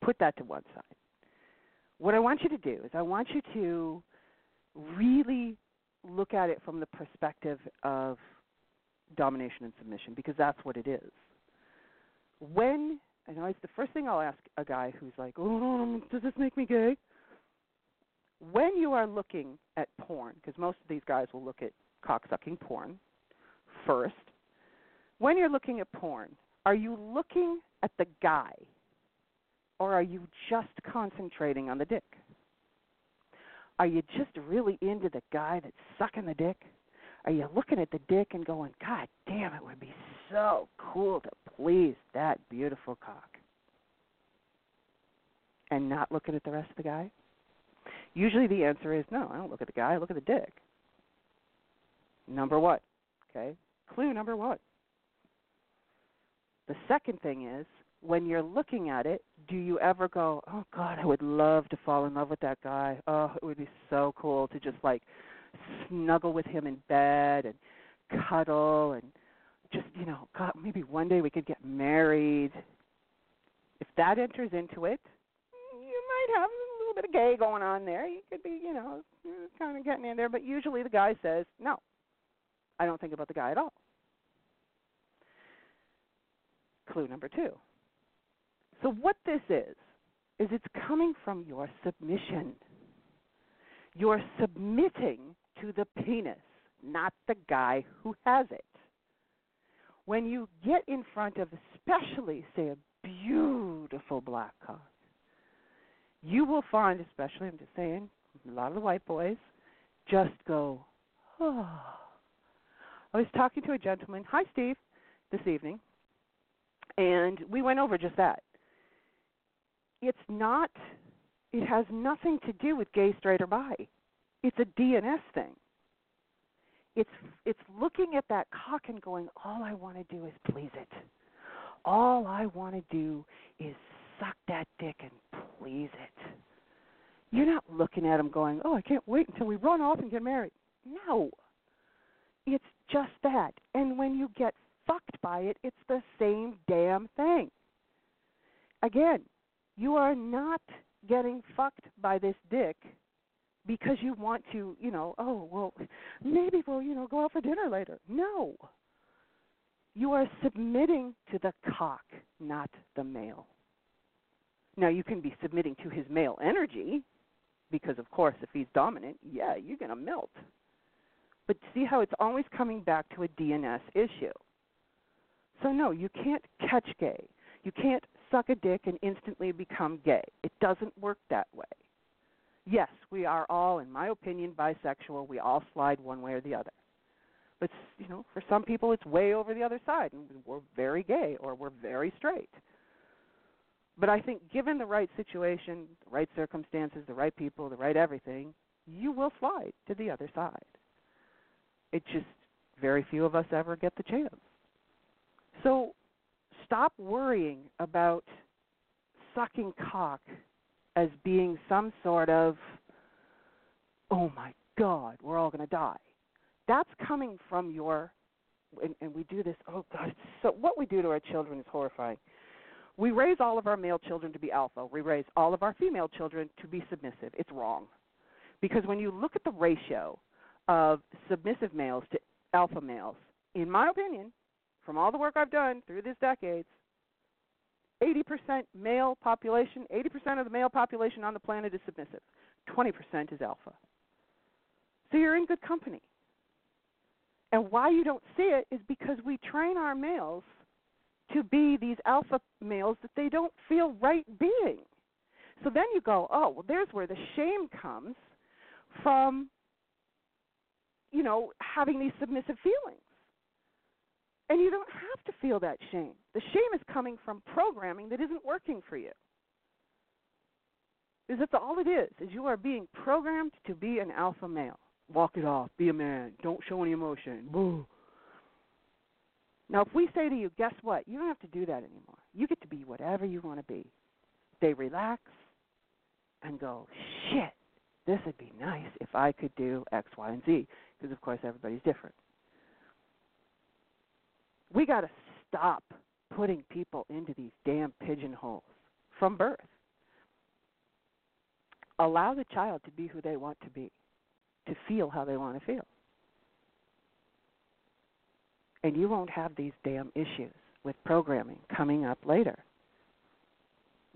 Put that to one side what I want you to do is I want you to really look at it from the perspective of domination and submission because that's what it is. When and it's the first thing I'll ask a guy who's like, "Oh, does this make me gay?" When you are looking at porn, because most of these guys will look at cocksucking porn first. When you're looking at porn, are you looking at the guy or are you just concentrating on the dick? Are you just really into the guy that's sucking the dick? Are you looking at the dick and going, God damn, it would be so cool to please that beautiful cock? And not looking at the rest of the guy? Usually the answer is no, I don't look at the guy, I look at the dick. Number one. Okay? Clue number one. The second thing is when you're looking at it, do you ever go, "Oh God, I would love to fall in love with that guy. Oh, it would be so cool to just like snuggle with him in bed and cuddle and just you know, God, maybe one day we could get married." If that enters into it, you might have a little bit of gay going on there. You could be, you know, kind of getting in there, but usually the guy says, "No, I don't think about the guy at all." Clue number two. So what this is is it's coming from your submission. You're submitting to the penis, not the guy who has it. When you get in front of, especially, say, a beautiful black cock, you will find, especially, I'm just saying, a lot of the white boys just go, oh. I was talking to a gentleman, hi Steve, this evening, and we went over just that. It's not, it has nothing to do with gay, straight, or bi. It's a DNS thing. It's it's looking at that cock and going, all I want to do is please it. All I want to do is suck that dick and please it. You're not looking at him going, oh, I can't wait until we run off and get married. No. It's just that. And when you get fucked by it, it's the same damn thing. Again, you are not getting fucked by this dick because you want to, you know, oh, well, maybe we'll, you know, go out for dinner later. No. You are submitting to the cock, not the male. Now, you can be submitting to his male energy because, of course, if he's dominant, yeah, you're going to melt. But see how it's always coming back to a DNS issue. So, no, you can't catch gay. You can't suck a dick and instantly become gay. It doesn't work that way. Yes, we are all, in my opinion, bisexual. We all slide one way or the other. But you know, for some people, it's way over the other side, and we're very gay or we're very straight. But I think, given the right situation, the right circumstances, the right people, the right everything, you will slide to the other side. It's just very few of us ever get the chance. So stop worrying about sucking cock as being some sort of, oh my God, we're all going to die. That's coming from your, and, and we do this, oh God, so what we do to our children is horrifying. We raise all of our male children to be alpha. We raise all of our female children to be submissive. It's wrong. Because when you look at the ratio of submissive males to alpha males, in my opinion, from all the work I've done through these decades, 80% male population, 80% of the male population on the planet is submissive. 20% is alpha. So you're in good company. And why you don't see it is because we train our males to be these alpha males that they don't feel right being. So then you go, oh, well, there's where the shame comes from, you know, having these submissive feelings. And you don't have to feel that shame. The shame is coming from programming that isn't working for you. Is that all it is, is you are being programmed to be an alpha male. Walk it off, be a man, don't show any emotion. Boo. Now if we say to you, guess what? You don't have to do that anymore. You get to be whatever you want to be. They relax and go, shit, this would be nice if I could do X, Y, and Z. Because of course everybody's different we got to stop putting people into these damn pigeonholes from birth. Allow the child to be who they want to be, to feel how they want to feel. And you won't have these damn issues with programming coming up later.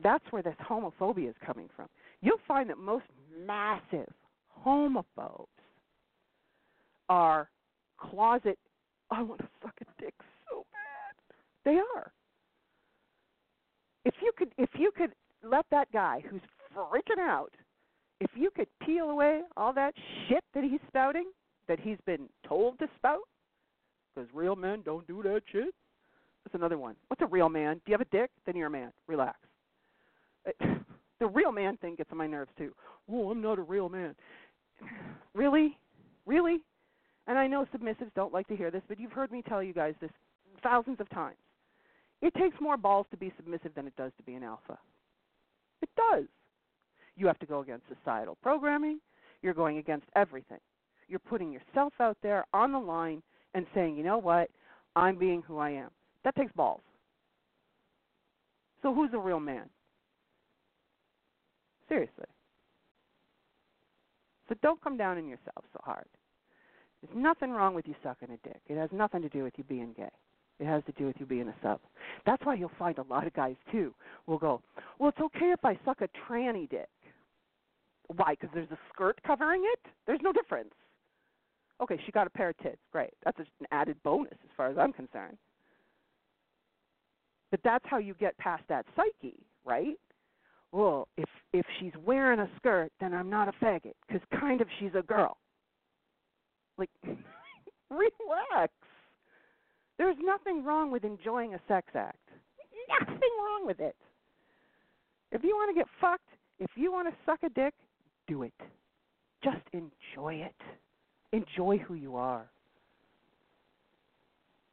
That's where this homophobia is coming from. You'll find that most massive homophobes are closet, I want to suck a dick so bad. they are. If you could if you could let that guy who's freaking out, if you could peel away all that shit that he's spouting, that he's been told to spout, because real men don't do that shit. That's another one. What's a real man? Do you have a dick? Then you're a man. Relax. The real man thing gets on my nerves too. Oh, I'm not a real man. Really? Really? And I know submissives don't like to hear this, but you've heard me tell you guys this thousands of times. It takes more balls to be submissive than it does to be an alpha. It does. You have to go against societal programming. You're going against everything. You're putting yourself out there on the line and saying, you know what? I'm being who I am. That takes balls. So who's a real man? Seriously. So don't come down on yourself so hard. There's nothing wrong with you sucking a dick. It has nothing to do with you being gay. It has to do with you being a sub. That's why you'll find a lot of guys too will go, "Well, it's okay if I suck a tranny dick." Why? Because there's a skirt covering it. There's no difference. Okay, she got a pair of tits. Great. That's an added bonus as far as I'm concerned. But that's how you get past that psyche, right? Well, if if she's wearing a skirt, then I'm not a faggot because kind of she's a girl. Like, relax. There's nothing wrong with enjoying a sex act. Nothing wrong with it. If you want to get fucked, if you want to suck a dick, do it. Just enjoy it. Enjoy who you are.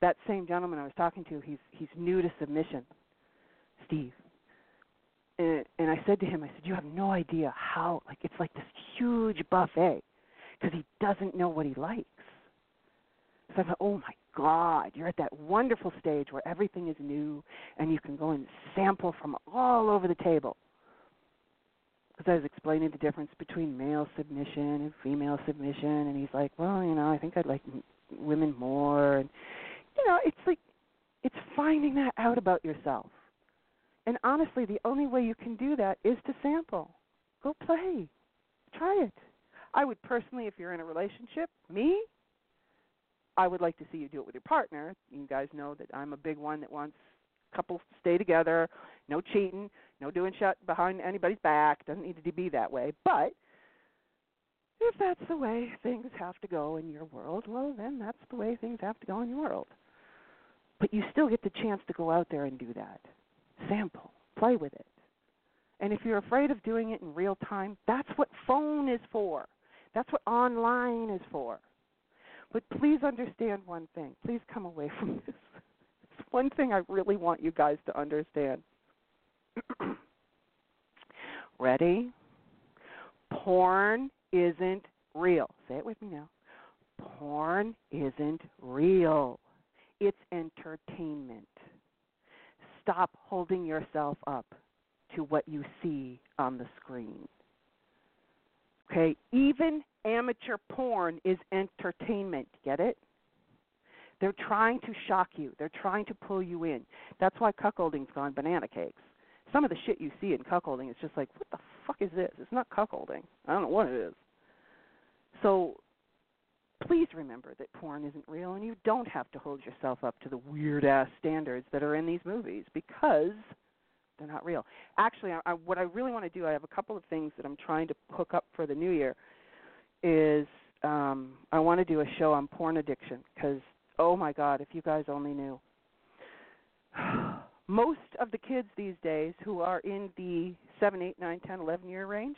That same gentleman I was talking to, he's he's new to submission, Steve. And, and I said to him, I said, you have no idea how like it's like this huge buffet because he doesn't know what he likes. So I thought, oh my God, you're at that wonderful stage where everything is new and you can go and sample from all over the table. Because I was explaining the difference between male submission and female submission, and he's like, well, you know, I think I'd like women more. And, you know, it's like, it's finding that out about yourself. And honestly, the only way you can do that is to sample. Go play. Try it. I would personally, if you're in a relationship, me, I would like to see you do it with your partner. You guys know that I'm a big one that wants couples to stay together, no cheating, no doing shit behind anybody's back. Doesn't need to be that way. But if that's the way things have to go in your world, well, then that's the way things have to go in your world. But you still get the chance to go out there and do that. Sample, play with it. And if you're afraid of doing it in real time, that's what phone is for. That's what online is for. But please understand one thing. Please come away from this. It's one thing I really want you guys to understand. Ready? Porn isn't real. Say it with me now. Porn isn't real. It's entertainment. Stop holding yourself up to what you see on the screen. Okay? Even amateur porn is entertainment. Get it? They're trying to shock you. They're trying to pull you in. That's why cuckolding's gone banana cakes. Some of the shit you see in cuckolding is just like, what the fuck is this? It's not cuckolding. I don't know what it is. So please remember that porn isn't real and you don't have to hold yourself up to the weird ass standards that are in these movies because they're not real. Actually, I, I, what I really want to do, I have a couple of things that I'm trying to hook up for the new year. Is um, I want to do a show on porn addiction because oh my God, if you guys only knew. Most of the kids these days who are in the seven, eight, nine, ten, eleven year range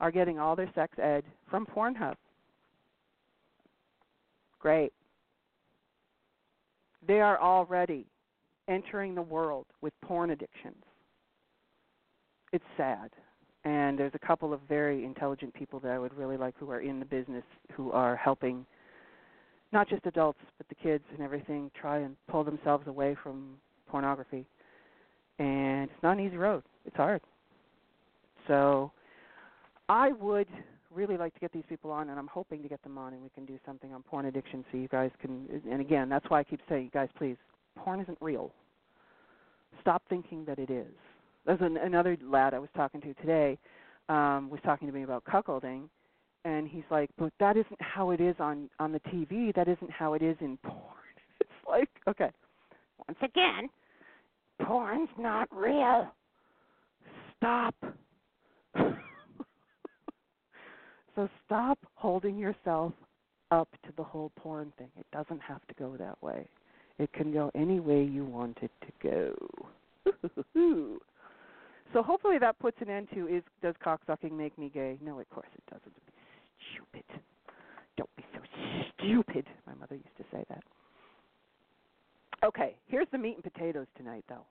are getting all their sex ed from Pornhub. Great. They are already entering the world with porn addictions it's sad. And there's a couple of very intelligent people that I would really like who are in the business who are helping not just adults but the kids and everything try and pull themselves away from pornography. And it's not an easy road. It's hard. So I would really like to get these people on and I'm hoping to get them on and we can do something on porn addiction so you guys can and again, that's why I keep saying, guys, please, porn isn't real. Stop thinking that it is there's an, another lad I was talking to today um, was talking to me about cuckolding, and he's like, "But that isn't how it is on on the TV. That isn't how it is in porn." It's like, okay, once again, porn's not real. Stop. so stop holding yourself up to the whole porn thing. It doesn't have to go that way. It can go any way you want it to go. So hopefully that puts an end to is does cocksucking make me gay? No, of course it doesn't. Stupid. Don't be so stupid. My mother used to say that. Okay, here's the meat and potatoes tonight though.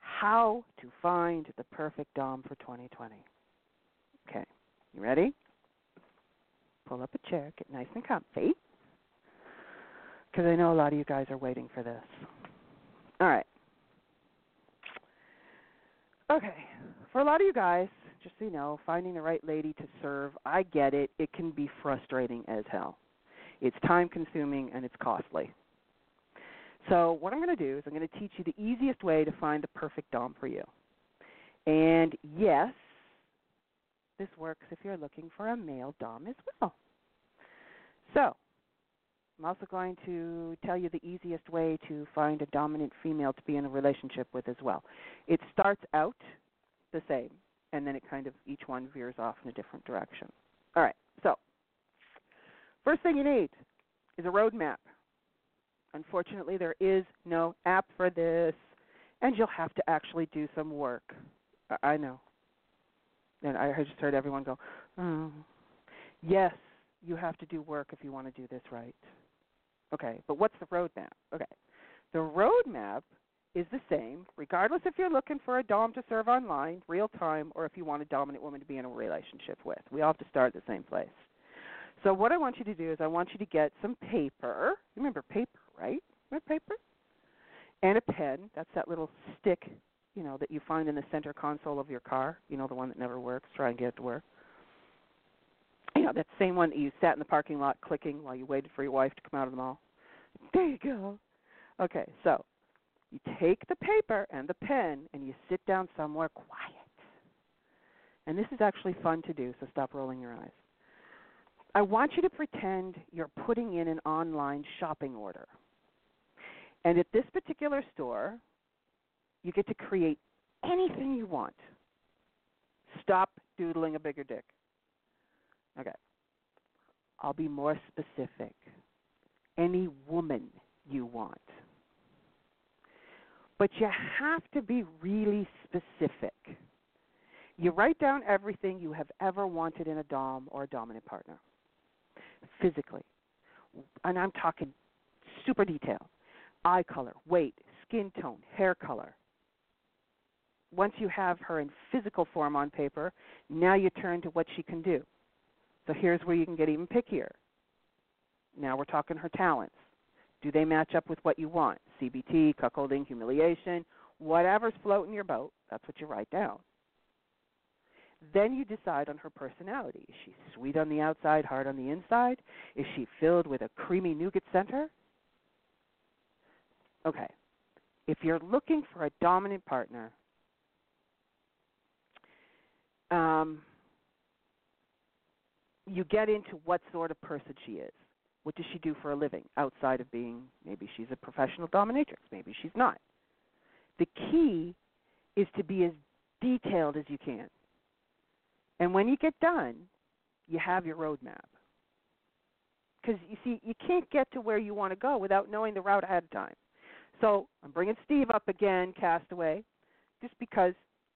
How to find the perfect dom for 2020. Okay, you ready? Pull up a chair, get nice and comfy. Because I know a lot of you guys are waiting for this. All right. Okay. For a lot of you guys, just so you know, finding the right lady to serve, I get it. It can be frustrating as hell. It's time consuming and it's costly. So, what I'm going to do is I'm going to teach you the easiest way to find the perfect Dom for you. And yes, this works if you're looking for a male Dom as well. So, I'm also going to tell you the easiest way to find a dominant female to be in a relationship with as well. It starts out the same, and then it kind of each one veers off in a different direction. All right, so first thing you need is a roadmap. Unfortunately, there is no app for this, and you'll have to actually do some work. I know. And I just heard everyone go, oh. Yes, you have to do work if you want to do this right. Okay, but what's the roadmap? Okay, the roadmap is the same, regardless if you're looking for a Dom to serve online, real time, or if you want a dominant woman to be in a relationship with. We all have to start at the same place. So, what I want you to do is, I want you to get some paper. Remember paper, right? Remember paper? And a pen. That's that little stick, you know, that you find in the center console of your car. You know, the one that never works. Try and get it to work. You know, that same one that you sat in the parking lot clicking while you waited for your wife to come out of the mall. There you go. Okay, so you take the paper and the pen and you sit down somewhere quiet. And this is actually fun to do, so stop rolling your eyes. I want you to pretend you're putting in an online shopping order. And at this particular store, you get to create anything you want. Stop doodling a bigger dick. Okay. I'll be more specific. Any woman you want. But you have to be really specific. You write down everything you have ever wanted in a Dom or a dominant partner physically. And I'm talking super detail eye color, weight, skin tone, hair color. Once you have her in physical form on paper, now you turn to what she can do. So here's where you can get even pickier. Now we're talking her talents. Do they match up with what you want? CBT, cuckolding, humiliation, whatever's floating your boat, that's what you write down. Then you decide on her personality. Is she sweet on the outside, hard on the inside? Is she filled with a creamy nougat center? Okay. If you're looking for a dominant partner, um, you get into what sort of person she is. What does she do for a living outside of being maybe she's a professional dominatrix, maybe she's not. The key is to be as detailed as you can. And when you get done, you have your roadmap. Because you see, you can't get to where you want to go without knowing the route ahead of time. So I'm bringing Steve up again, Castaway, just because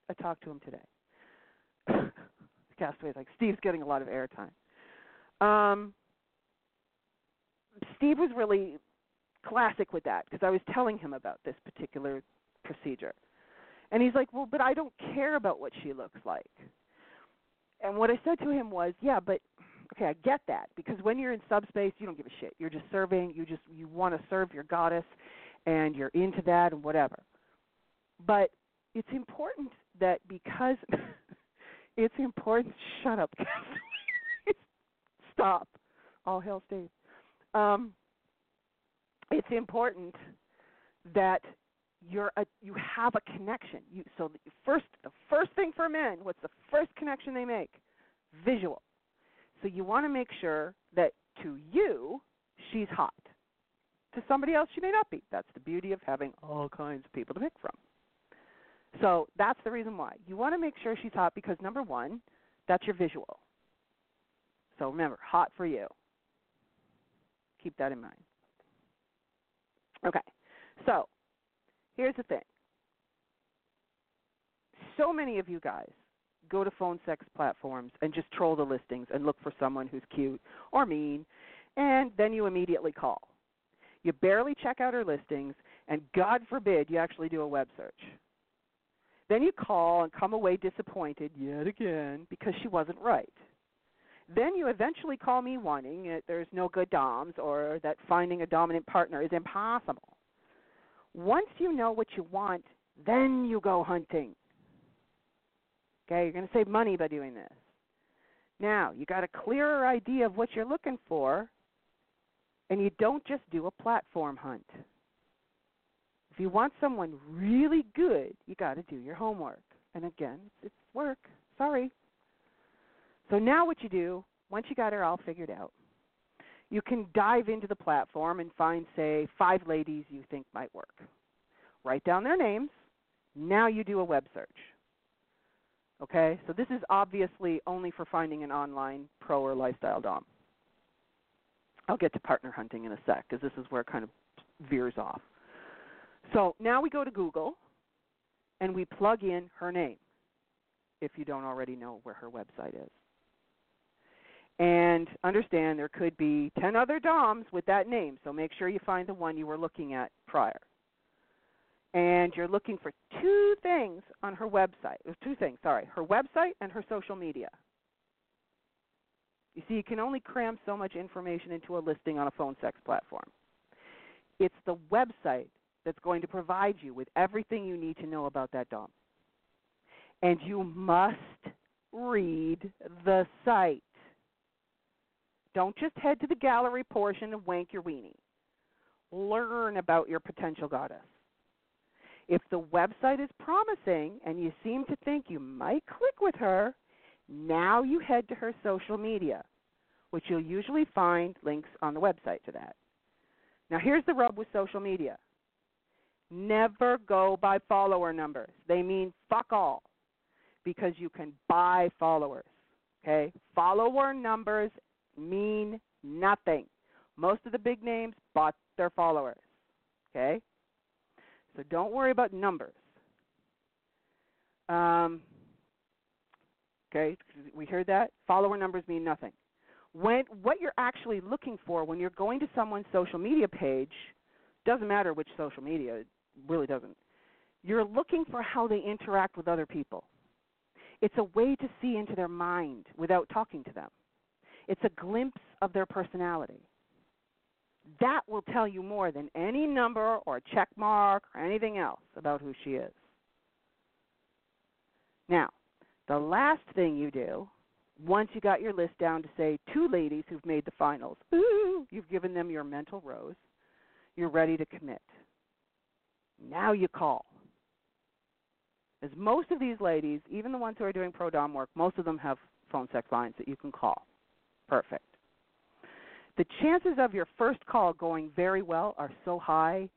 I talked to him today. Castaway's like, Steve's getting a lot of airtime. Um, Steve was really classic with that because I was telling him about this particular procedure. And he's like, Well, but I don't care about what she looks like. And what I said to him was, Yeah, but okay, I get that because when you're in subspace, you don't give a shit. You're just serving. You just you want to serve your goddess, and you're into that and whatever. But it's important that because it's important. Shut up, Stop. All hail stays. Um, it's important that you're a, you have a connection. You, so the first, the first thing for men, what's the first connection they make? Visual. So you want to make sure that to you, she's hot. To somebody else, she may not be. That's the beauty of having all kinds of people to pick from. So that's the reason why. You want to make sure she's hot because number one, that's your visual. So remember, hot for you. Keep that in mind. Okay, so here's the thing. So many of you guys go to phone sex platforms and just troll the listings and look for someone who's cute or mean, and then you immediately call. You barely check out her listings, and God forbid you actually do a web search. Then you call and come away disappointed yet again because she wasn't right. Then you eventually call me whining that there's no good DOMs or that finding a dominant partner is impossible. Once you know what you want, then you go hunting. Okay, you're going to save money by doing this. Now, you got a clearer idea of what you're looking for, and you don't just do a platform hunt. If you want someone really good, you got to do your homework. And again, it's work. Sorry. So now what you do, once you got her all figured out, you can dive into the platform and find, say, five ladies you think might work. Write down their names. Now you do a web search. Okay? So this is obviously only for finding an online pro or lifestyle dom. I'll get to partner hunting in a sec because this is where it kind of veers off. So now we go to Google and we plug in her name if you don't already know where her website is. And understand there could be 10 other DOMs with that name, so make sure you find the one you were looking at prior. And you're looking for two things on her website. Two things, sorry, her website and her social media. You see, you can only cram so much information into a listing on a phone sex platform. It's the website that's going to provide you with everything you need to know about that DOM. And you must read the site. Don't just head to the gallery portion and wank your weenie. Learn about your potential goddess. If the website is promising and you seem to think you might click with her, now you head to her social media, which you'll usually find links on the website to that. Now, here's the rub with social media never go by follower numbers. They mean fuck all because you can buy followers. Okay? Follower numbers mean nothing. Most of the big names bought their followers. Okay? So don't worry about numbers. Um, okay, we heard that. Follower numbers mean nothing. When what you're actually looking for when you're going to someone's social media page doesn't matter which social media, it really doesn't. You're looking for how they interact with other people. It's a way to see into their mind without talking to them. It's a glimpse of their personality. That will tell you more than any number or check mark or anything else about who she is. Now, the last thing you do, once you got your list down to say two ladies who've made the finals, ooh, you've given them your mental rose, you're ready to commit. Now you call. As most of these ladies, even the ones who are doing pro dom work, most of them have phone sex lines that you can call. Perfect. The chances of your first call going very well are so high,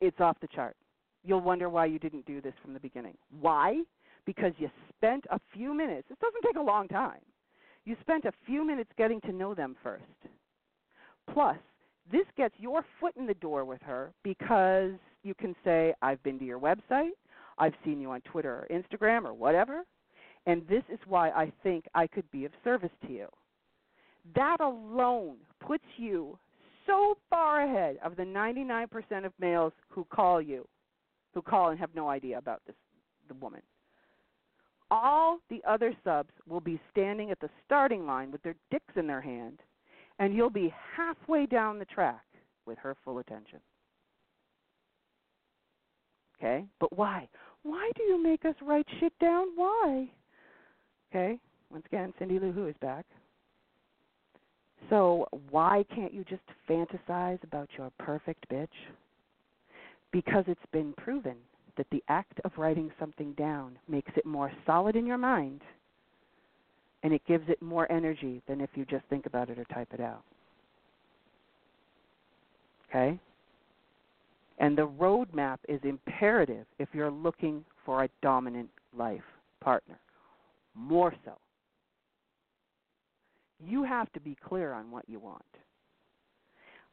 it's off the chart. You'll wonder why you didn't do this from the beginning. Why? Because you spent a few minutes. It doesn't take a long time. You spent a few minutes getting to know them first. Plus, this gets your foot in the door with her because you can say, I've been to your website, I've seen you on Twitter or Instagram or whatever, and this is why I think I could be of service to you. That alone puts you so far ahead of the 99% of males who call you, who call and have no idea about this the woman. All the other subs will be standing at the starting line with their dicks in their hand, and you'll be halfway down the track with her full attention. Okay? But why? Why do you make us write shit down? Why? Okay? Once again, Cindy Lou Who is back. So, why can't you just fantasize about your perfect bitch? Because it's been proven that the act of writing something down makes it more solid in your mind and it gives it more energy than if you just think about it or type it out. Okay? And the roadmap is imperative if you're looking for a dominant life partner. More so. You have to be clear on what you want.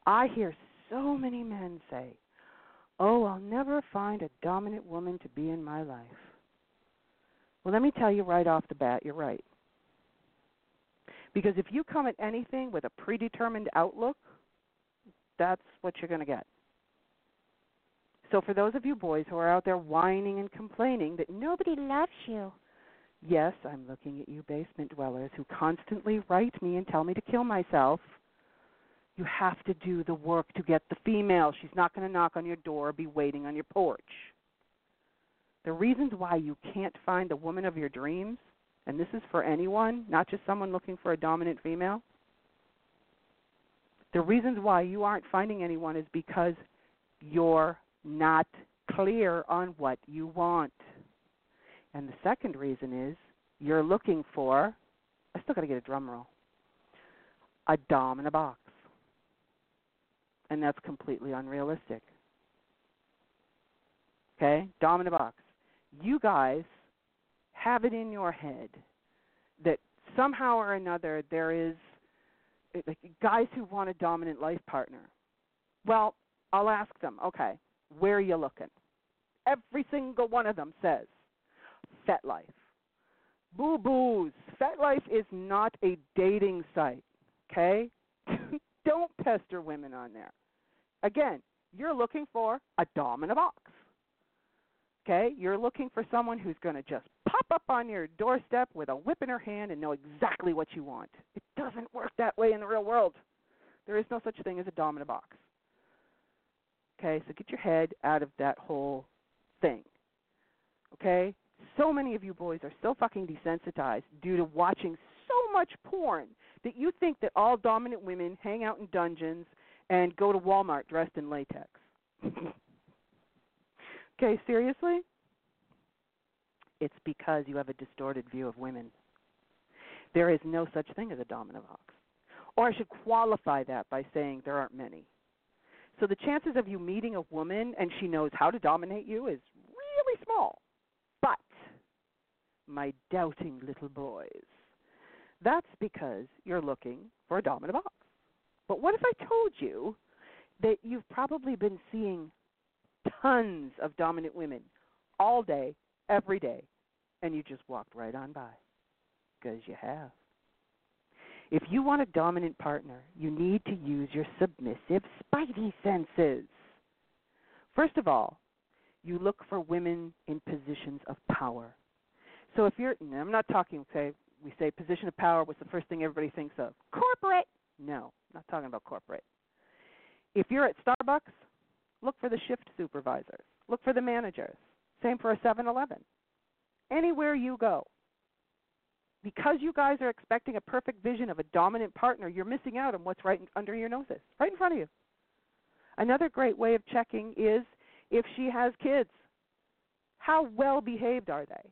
I hear so many men say, Oh, I'll never find a dominant woman to be in my life. Well, let me tell you right off the bat, you're right. Because if you come at anything with a predetermined outlook, that's what you're going to get. So, for those of you boys who are out there whining and complaining that nobody loves you, yes, I'm looking at you basement dwellers who constantly write me and tell me to kill myself. You have to do the work to get the female. She's not going to knock on your door or be waiting on your porch. the reasons why you can't find the woman of your dreams, and this is for anyone, not just someone looking for a dominant female, the reasons why you aren't finding anyone is because you're not clear on what you want. And the second reason is you're looking for, I still got to get a drum roll, a dom in a box. And that's completely unrealistic. Okay? Dom in a box. You guys have it in your head that somehow or another there is like guys who want a dominant life partner. Well, I'll ask them, okay, where are you looking? Every single one of them says FetLife. Boo boos. FetLife is not a dating site, okay? Don't pester women on there. Again, you're looking for a dom in a box. Okay? You're looking for someone who's going to just pop up on your doorstep with a whip in her hand and know exactly what you want. It doesn't work that way in the real world. There is no such thing as a dom in a box. Okay? So get your head out of that whole thing. Okay? So many of you boys are so fucking desensitized due to watching so much porn that you think that all dominant women hang out in dungeons and go to Walmart dressed in latex. okay, seriously? It's because you have a distorted view of women. There is no such thing as a dominant box. Or I should qualify that by saying there aren't many. So the chances of you meeting a woman and she knows how to dominate you is really small. My doubting little boys, that's because you're looking for a dominant box. But what if I told you that you've probably been seeing tons of dominant women all day, every day, and you just walked right on by? Because you have. If you want a dominant partner, you need to use your submissive spidey senses. First of all, you look for women in positions of power. So if you're, I'm not talking, say, we say position of power, what's the first thing everybody thinks of? Corporate. No, not talking about corporate. If you're at Starbucks, look for the shift supervisors, look for the managers. Same for a 7 Eleven. Anywhere you go. Because you guys are expecting a perfect vision of a dominant partner, you're missing out on what's right under your noses, right in front of you. Another great way of checking is if she has kids. How well behaved are they?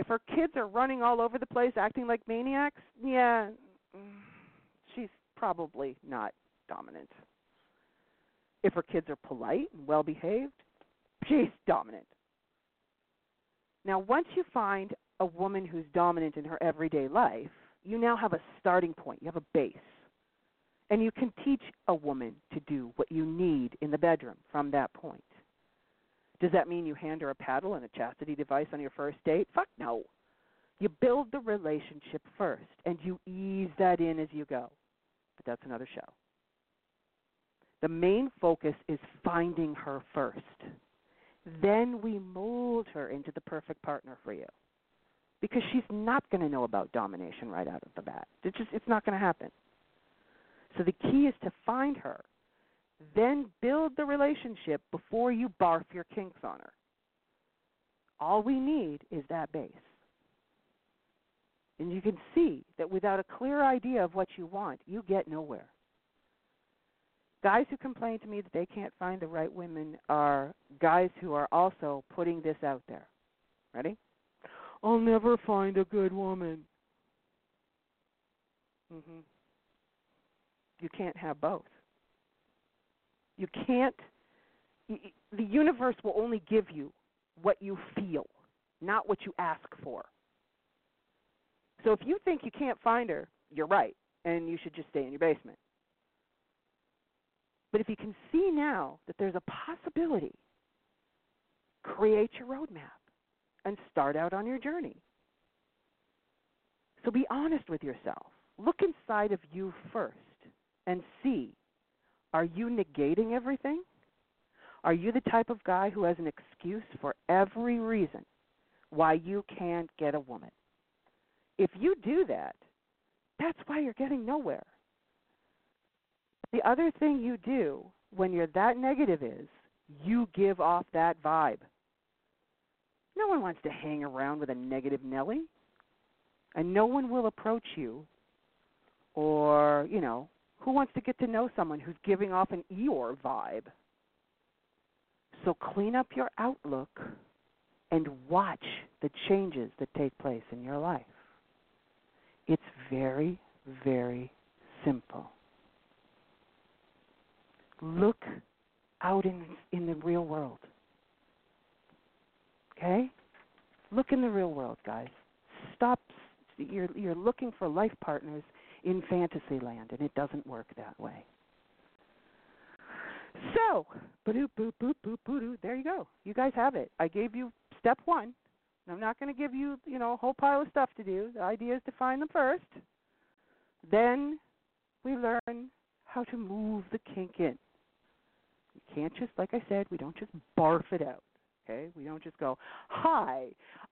If her kids are running all over the place acting like maniacs, yeah, she's probably not dominant. If her kids are polite and well behaved, she's dominant. Now, once you find a woman who's dominant in her everyday life, you now have a starting point, you have a base. And you can teach a woman to do what you need in the bedroom from that point. Does that mean you hand her a paddle and a chastity device on your first date? Fuck no. You build the relationship first and you ease that in as you go. But that's another show. The main focus is finding her first. Then we mold her into the perfect partner for you. Because she's not going to know about domination right out of the bat. It's just it's not going to happen. So the key is to find her then build the relationship before you barf your kinks on her. All we need is that base. And you can see that without a clear idea of what you want, you get nowhere. Guys who complain to me that they can't find the right women are guys who are also putting this out there. Ready? I'll never find a good woman. Mhm. You can't have both. You can't, the universe will only give you what you feel, not what you ask for. So if you think you can't find her, you're right, and you should just stay in your basement. But if you can see now that there's a possibility, create your roadmap and start out on your journey. So be honest with yourself. Look inside of you first and see are you negating everything? Are you the type of guy who has an excuse for every reason why you can't get a woman? If you do that, that's why you're getting nowhere. The other thing you do when you're that negative is you give off that vibe. No one wants to hang around with a negative Nelly. And no one will approach you or, you know, who wants to get to know someone who's giving off an Eeyore vibe? So clean up your outlook and watch the changes that take place in your life. It's very, very simple. Look out in in the real world. Okay? Look in the real world, guys. Stop you're you're looking for life partners in fantasy land and it doesn't work that way. So, boop boop boop boop boop. There you go. You guys have it. I gave you step one. I'm not going to give you, you know, a whole pile of stuff to do. The idea is to find them first. Then we learn how to move the kink in. We can't just, like I said, we don't just barf it out. Okay, we don't just go, "Hi,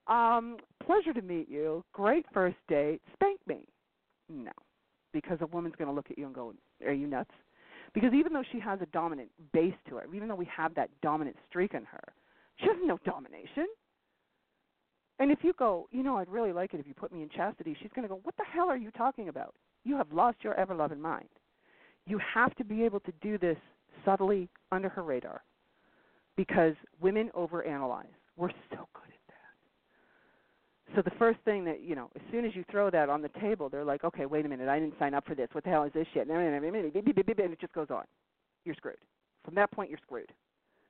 um, pleasure to meet you. Great first date. Spank me." No, because a woman's going to look at you and go, "Are you nuts?" Because even though she has a dominant base to her, even though we have that dominant streak in her, she has no domination. And if you go, you know, I'd really like it if you put me in chastity, she's going to go, what the hell are you talking about? You have lost your ever loving mind. You have to be able to do this subtly under her radar because women overanalyze. We're so good. So the first thing that, you know, as soon as you throw that on the table, they're like, okay, wait a minute, I didn't sign up for this. What the hell is this shit? And it just goes on. You're screwed. From that point, you're screwed.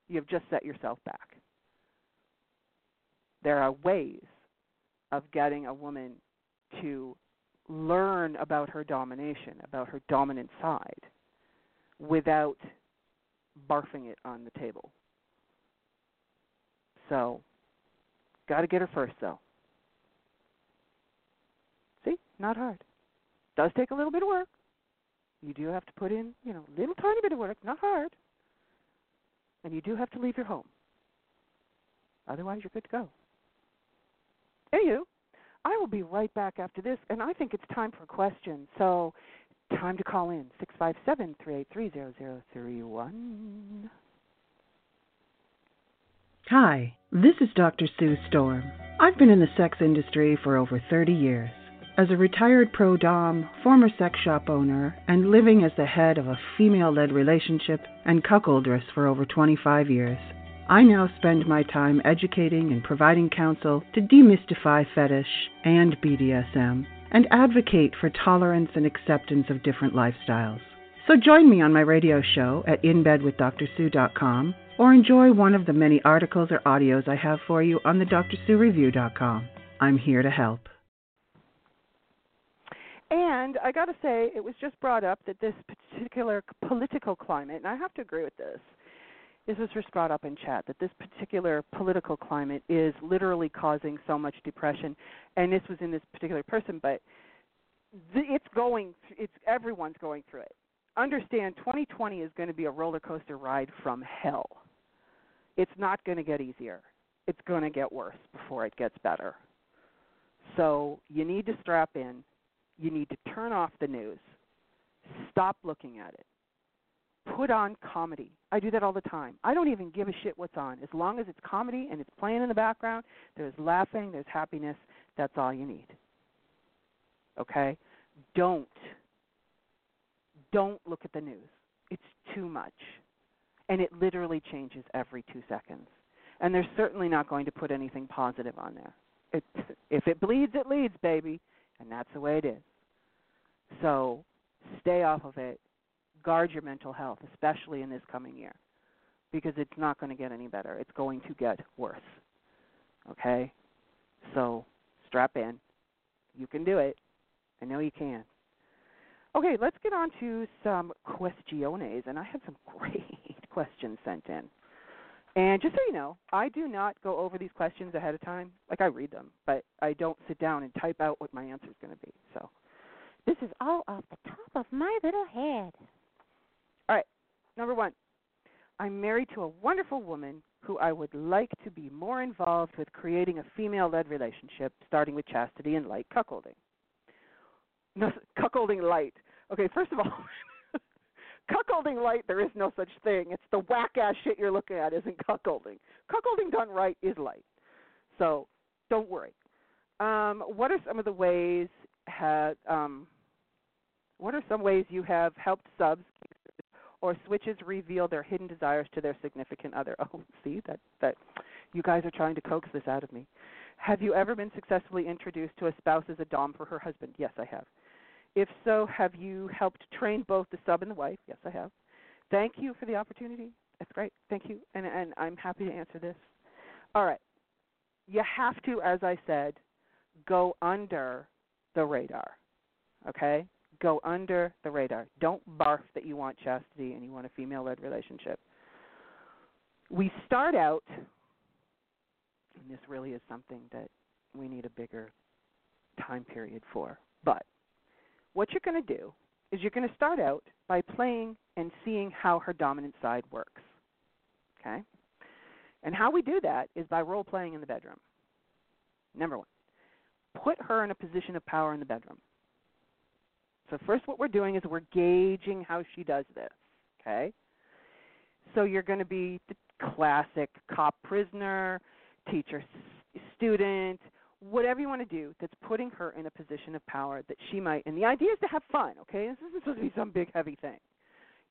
You have just set yourself back there are ways of getting a woman to learn about her domination, about her dominant side, without barfing it on the table. So, got to get her first, though. See, not hard. Does take a little bit of work. You do have to put in, you know, a little tiny bit of work, not hard. And you do have to leave your home. Otherwise, you're good to go. Anywho, I will be right back after this, and I think it's time for questions. So, time to call in six five seven three eight three zero zero three one. Hi, this is Dr. Sue Storm. I've been in the sex industry for over 30 years. As a retired pro dom, former sex shop owner, and living as the head of a female led relationship and cuckoldress for over 25 years, I now spend my time educating and providing counsel to demystify fetish and BDSM and advocate for tolerance and acceptance of different lifestyles. So join me on my radio show at inbedwithdrsue.com or enjoy one of the many articles or audios I have for you on the drsuereview.com. I'm here to help. And I got to say, it was just brought up that this particular political climate, and I have to agree with this, this was just brought up in chat that this particular political climate is literally causing so much depression, and this was in this particular person, but it's going. It's everyone's going through it. Understand, 2020 is going to be a roller coaster ride from hell. It's not going to get easier. It's going to get worse before it gets better. So you need to strap in. You need to turn off the news. Stop looking at it put on comedy. I do that all the time. I don't even give a shit what's on. As long as it's comedy and it's playing in the background, there's laughing, there's happiness. That's all you need. Okay? Don't don't look at the news. It's too much. And it literally changes every 2 seconds. And they're certainly not going to put anything positive on there. It, if it bleeds, it leads, baby. And that's the way it is. So stay off of it guard your mental health, especially in this coming year, because it's not going to get any better. It's going to get worse. Okay? So strap in. You can do it. I know you can. Okay, let's get on to some questiones, and I have some great questions sent in. And just so you know, I do not go over these questions ahead of time. Like I read them, but I don't sit down and type out what my answer is going to be. So this is all off the top of my little head. All right, number one. I'm married to a wonderful woman who I would like to be more involved with creating a female led relationship, starting with chastity and light cuckolding. No, cuckolding light. Okay, first of all, cuckolding light, there is no such thing. It's the whack ass shit you're looking at, isn't cuckolding. Cuckolding done right is light. So don't worry. Um, what are some of the ways had um, what are some ways you have helped subs or switches reveal their hidden desires to their significant other? Oh, see that that you guys are trying to coax this out of me. Have you ever been successfully introduced to a spouse as a dom for her husband? Yes, I have. If so, have you helped train both the sub and the wife? Yes, I have. Thank you for the opportunity. That's great. Thank you. And and I'm happy to answer this. All right. You have to, as I said, go under the radar. Okay? Go under the radar. Don't barf that you want chastity and you want a female led relationship. We start out, and this really is something that we need a bigger time period for, but what you're going to do is you're going to start out by playing and seeing how her dominant side works. Okay? And how we do that is by role playing in the bedroom. Number one, put her in a position of power in the bedroom. So, first, what we're doing is we're gauging how she does this. Okay? So, you're going to be the classic cop prisoner, teacher student, whatever you want to do that's putting her in a position of power that she might. And the idea is to have fun, okay? This isn't supposed to be some big, heavy thing.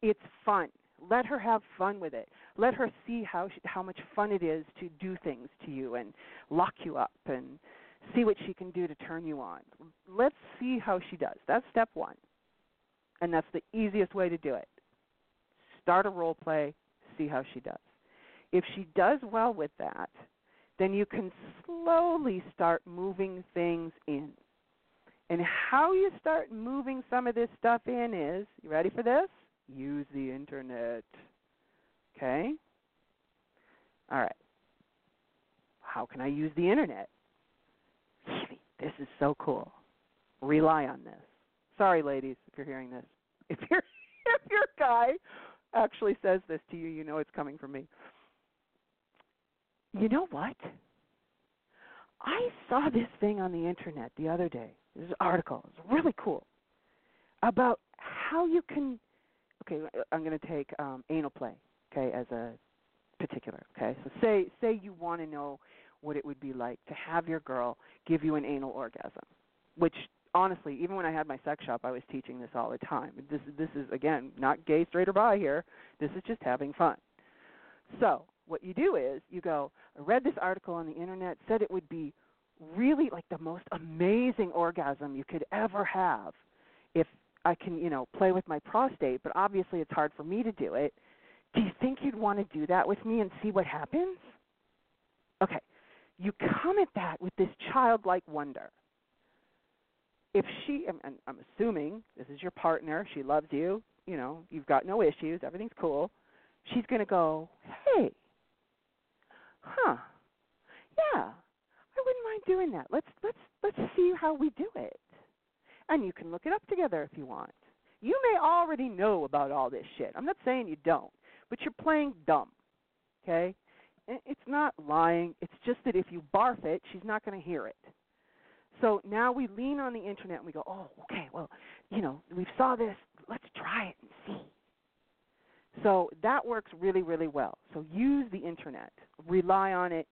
It's fun. Let her have fun with it. Let her see how she, how much fun it is to do things to you and lock you up and see what she can do to turn you on. Let's see how she does. That's step 1. And that's the easiest way to do it. Start a role play, see how she does. If she does well with that, then you can slowly start moving things in. And how you start moving some of this stuff in is, you ready for this? Use the internet. Okay? All right. How can I use the internet? This is so cool. Rely on this. Sorry, ladies, if you're hearing this. If your if your guy actually says this to you, you know it's coming from me. You know what? I saw this thing on the internet the other day. This article. It's really cool about how you can. Okay, I'm going to take um, anal play. Okay, as a particular. Okay, so say say you want to know what it would be like to have your girl give you an anal orgasm, which honestly, even when I had my sex shop, I was teaching this all the time. This this is again not gay, straight, or bi here. This is just having fun. So what you do is you go, I read this article on the internet, said it would be really like the most amazing orgasm you could ever have if I can, you know, play with my prostate, but obviously it's hard for me to do it. Do you think you'd want to do that with me and see what happens? Okay. You come at that with this childlike wonder. If she, and I'm assuming this is your partner, she loves you, you know, you've got no issues, everything's cool, she's going to go, hey, huh, yeah, I wouldn't mind doing that. Let's let's let's see how we do it. And you can look it up together if you want. You may already know about all this shit. I'm not saying you don't, but you're playing dumb. Okay? It's not lying. It's just that if you barf it, she's not going to hear it. So now we lean on the internet and we go, "Oh, okay. Well, you know, we saw this. Let's try it and see." So that works really, really well. So use the internet, rely on it,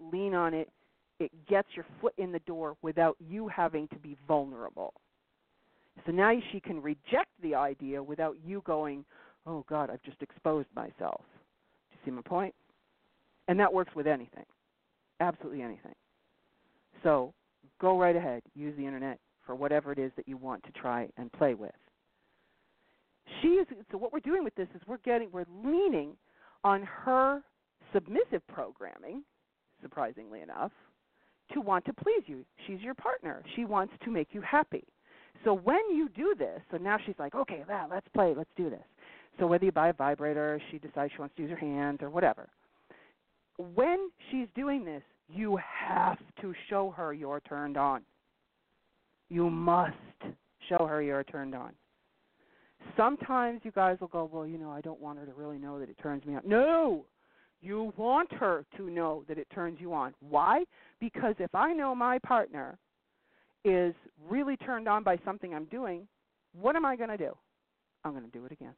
lean on it. It gets your foot in the door without you having to be vulnerable. So now she can reject the idea without you going, oh God, I've just exposed myself. Do you see my point? And that works with anything, absolutely anything. So go right ahead, use the internet for whatever it is that you want to try and play with she is so what we're doing with this is we're getting we're leaning on her submissive programming surprisingly enough to want to please you. She's your partner. She wants to make you happy. So when you do this so now she's like okay well, let's play let's do this. So whether you buy a vibrator she decides she wants to use her hands or whatever. When she's doing this you have to show her you're turned on. You must show her you're turned on Sometimes you guys will go, well, you know, I don't want her to really know that it turns me on. No, you want her to know that it turns you on. Why? Because if I know my partner is really turned on by something I'm doing, what am I going to do? I'm going to do it again.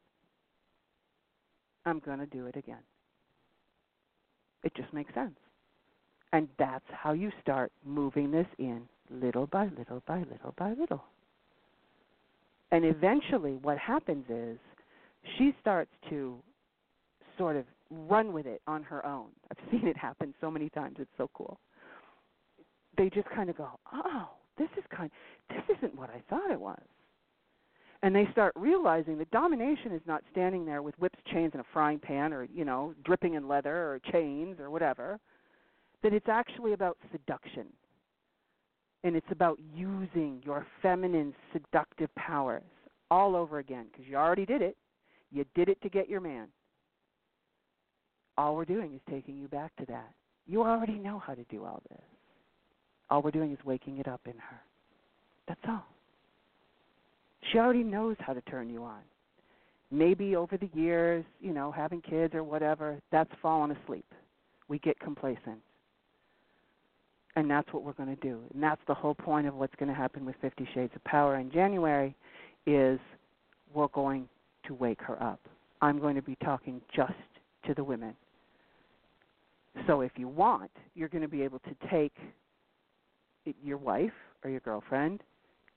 I'm going to do it again. It just makes sense. And that's how you start moving this in little by little by little by little. And eventually, what happens is she starts to sort of run with it on her own. I've seen it happen so many times. It's so cool. They just kind of go, "Oh, this is kind this isn't what I thought it was." And they start realizing that domination is not standing there with whips, chains, and a frying pan, or you know, dripping in leather or chains or whatever. That it's actually about seduction, and it's about using your feminine seductive powers all over again because you already did it. You did it to get your man all we're doing is taking you back to that. You already know how to do all this. All we're doing is waking it up in her. That's all. She already knows how to turn you on. Maybe over the years, you know, having kids or whatever, that's fallen asleep. We get complacent. And that's what we're going to do. And that's the whole point of what's going to happen with 50 Shades of Power in January is we're going to wake her up. I'm going to be talking just to the women. So if you want, you're going to be able to take your wife or your girlfriend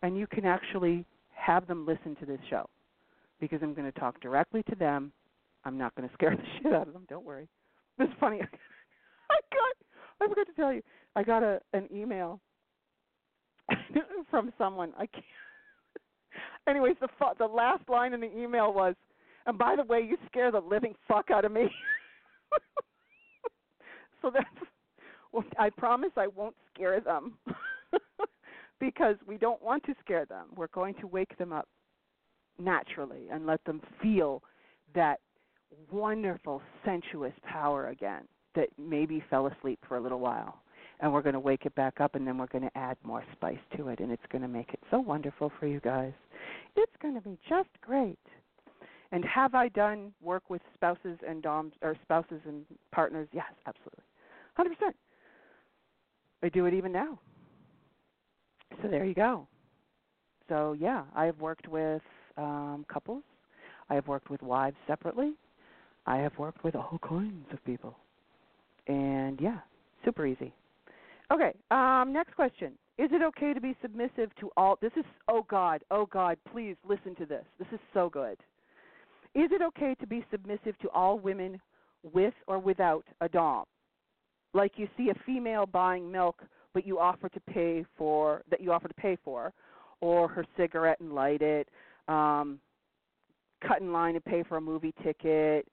and you can actually have them listen to this show because I'm going to talk directly to them. I'm not going to scare the shit out of them. Don't worry. It's funny. I got I forgot to tell you. I got a an email from someone. I can't. Anyways, the the last line in the email was, "And by the way, you scare the living fuck out of me." so that's well, I promise I won't scare them because we don't want to scare them. We're going to wake them up naturally and let them feel that wonderful sensuous power again that maybe fell asleep for a little while. And we're going to wake it back up and then we're going to add more spice to it and it's going to make it so wonderful for you guys. It's going to be just great. And have I done work with spouses and doms or spouses and partners? Yes, absolutely. 100%. I do it even now. So there you go. So yeah, I have worked with um, couples. I have worked with wives separately. I have worked with all kinds of people. And yeah, super easy. Okay, um, next question. Is it okay to be submissive to all? This is, oh God, oh God, please listen to this. This is so good. Is it okay to be submissive to all women with or without a Dom? like you see a female buying milk but you offer to pay for that you offer to pay for or her cigarette and light it um cut in line and pay for a movie ticket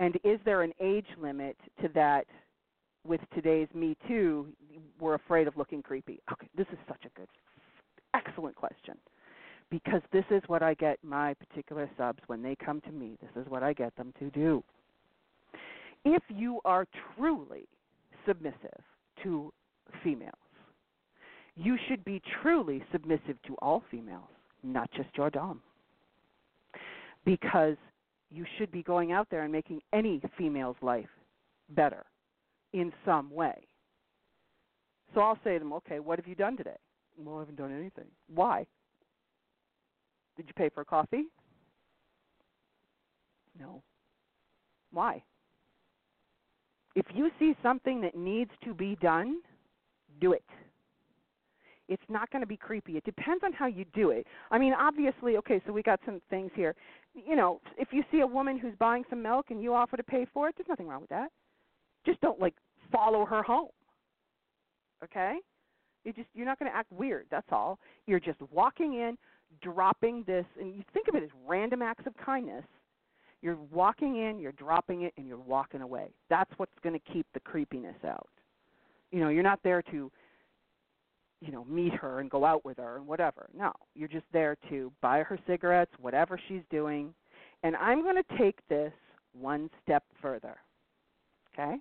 and is there an age limit to that with today's me too we're afraid of looking creepy okay this is such a good excellent question because this is what i get my particular subs when they come to me this is what i get them to do if you are truly submissive to females. You should be truly submissive to all females, not just your Dom. Because you should be going out there and making any female's life better in some way. So I'll say to them, okay, what have you done today? Well, I haven't done anything. Why? Did you pay for a coffee? No. Why? If you see something that needs to be done, do it. It's not going to be creepy. It depends on how you do it. I mean, obviously, okay, so we got some things here. You know, if you see a woman who's buying some milk and you offer to pay for it, there's nothing wrong with that. Just don't like follow her home. Okay? You just you're not going to act weird. That's all. You're just walking in, dropping this, and you think of it as random acts of kindness you're walking in, you're dropping it, and you're walking away. That's what's going to keep the creepiness out. You know, you're not there to, you know, meet her and go out with her and whatever. No, you're just there to buy her cigarettes, whatever she's doing. And I'm going to take this one step further. Okay?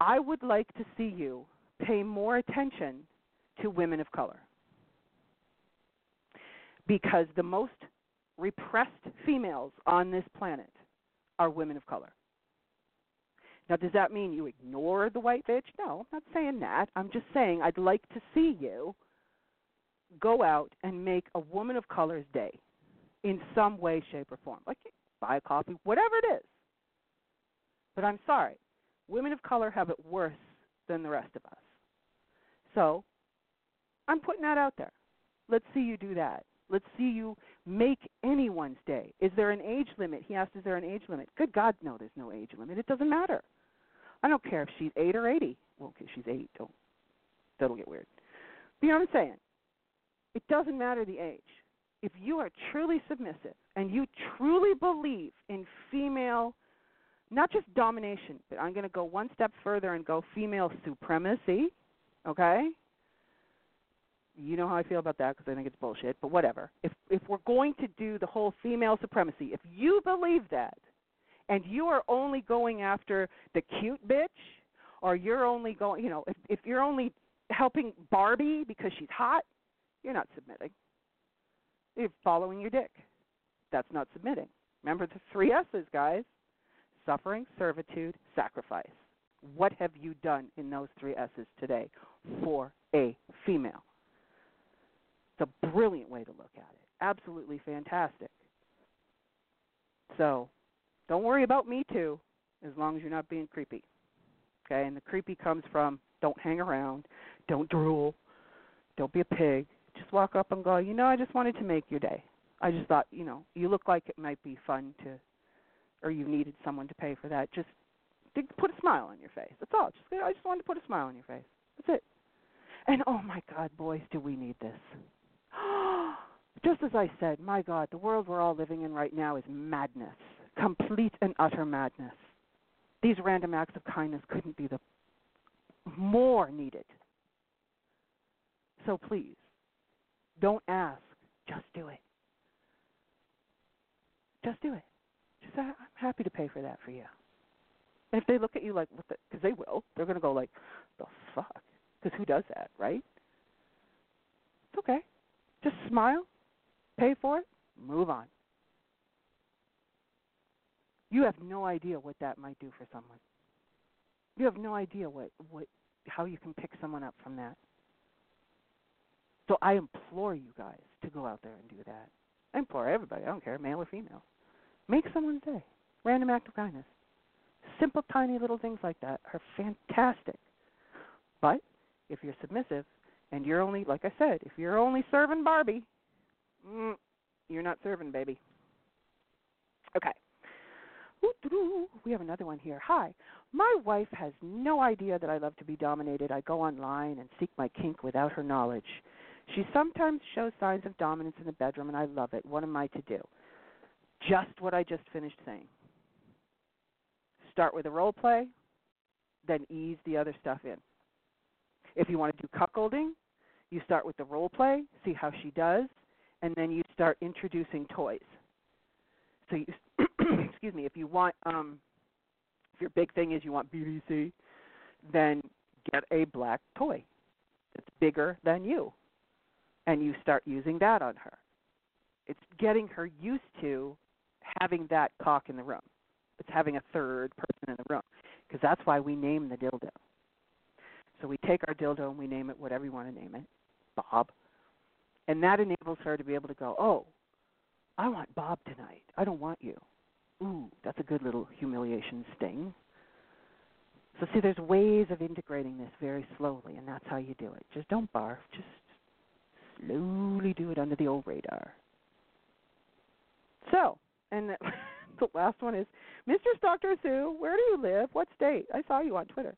I would like to see you pay more attention to women of color. Because the most repressed females on this planet are women of color. Now, does that mean you ignore the white bitch? No, I'm not saying that. I'm just saying I'd like to see you go out and make a woman of color's day in some way, shape, or form. Like buy a coffee, whatever it is. But I'm sorry. Women of color have it worse than the rest of us. So, I'm putting that out there. Let's see you do that. Let's see you make anyone's day. Is there an age limit? He asked, Is there an age limit? Good God, no, there's no age limit. It doesn't matter. I don't care if she's 8 or 80. Well, okay, she's 8. Don't, that'll get weird. But you know what I'm saying? It doesn't matter the age. If you are truly submissive and you truly believe in female, not just domination, but I'm going to go one step further and go female supremacy, okay? You know how I feel about that because I think it's bullshit, but whatever. If if we're going to do the whole female supremacy, if you believe that and you are only going after the cute bitch or you're only going, you know, if if you're only helping Barbie because she's hot, you're not submitting. You're following your dick. That's not submitting. Remember the three S's, guys suffering, servitude, sacrifice. What have you done in those three S's today for a female? It's a brilliant way to look at it. Absolutely fantastic. So, don't worry about me too, as long as you're not being creepy. Okay, and the creepy comes from don't hang around, don't drool, don't be a pig. Just walk up and go, you know, I just wanted to make your day. I just thought, you know, you look like it might be fun to, or you needed someone to pay for that. Just to put a smile on your face. That's all. Just I just wanted to put a smile on your face. That's it. And oh my God, boys, do we need this? Just as I said, my God, the world we're all living in right now is madness, complete and utter madness. These random acts of kindness couldn't be the more needed. So please, don't ask, just do it. Just do it. I'm happy to pay for that for you. And if they look at you like, because the, they will, they're going to go like, the fuck? Because who does that, right? It's okay. Just smile, pay for it, move on. You have no idea what that might do for someone. You have no idea what, what how you can pick someone up from that. So I implore you guys to go out there and do that. I implore everybody, I don't care, male or female. Make someone's day. Random act of kindness. Simple, tiny little things like that are fantastic. But if you're submissive, and you're only, like I said, if you're only serving Barbie, mm, you're not serving, baby. Okay. We have another one here. Hi. My wife has no idea that I love to be dominated. I go online and seek my kink without her knowledge. She sometimes shows signs of dominance in the bedroom, and I love it. What am I to do? Just what I just finished saying. Start with a role play, then ease the other stuff in. If you want to do cuckolding, you start with the role play, see how she does, and then you start introducing toys. So, you, excuse me, if you want, um, if your big thing is you want BBC, then get a black toy that's bigger than you, and you start using that on her. It's getting her used to having that cock in the room. It's having a third person in the room, because that's why we name the dildo. So we take our dildo and we name it whatever you want to name it, Bob. And that enables her to be able to go, oh, I want Bob tonight. I don't want you. Ooh, that's a good little humiliation sting. So see, there's ways of integrating this very slowly, and that's how you do it. Just don't barf. Just slowly do it under the old radar. And the, last one is, Mr. Dr. Sue, where do you live? What state? I saw you on Twitter.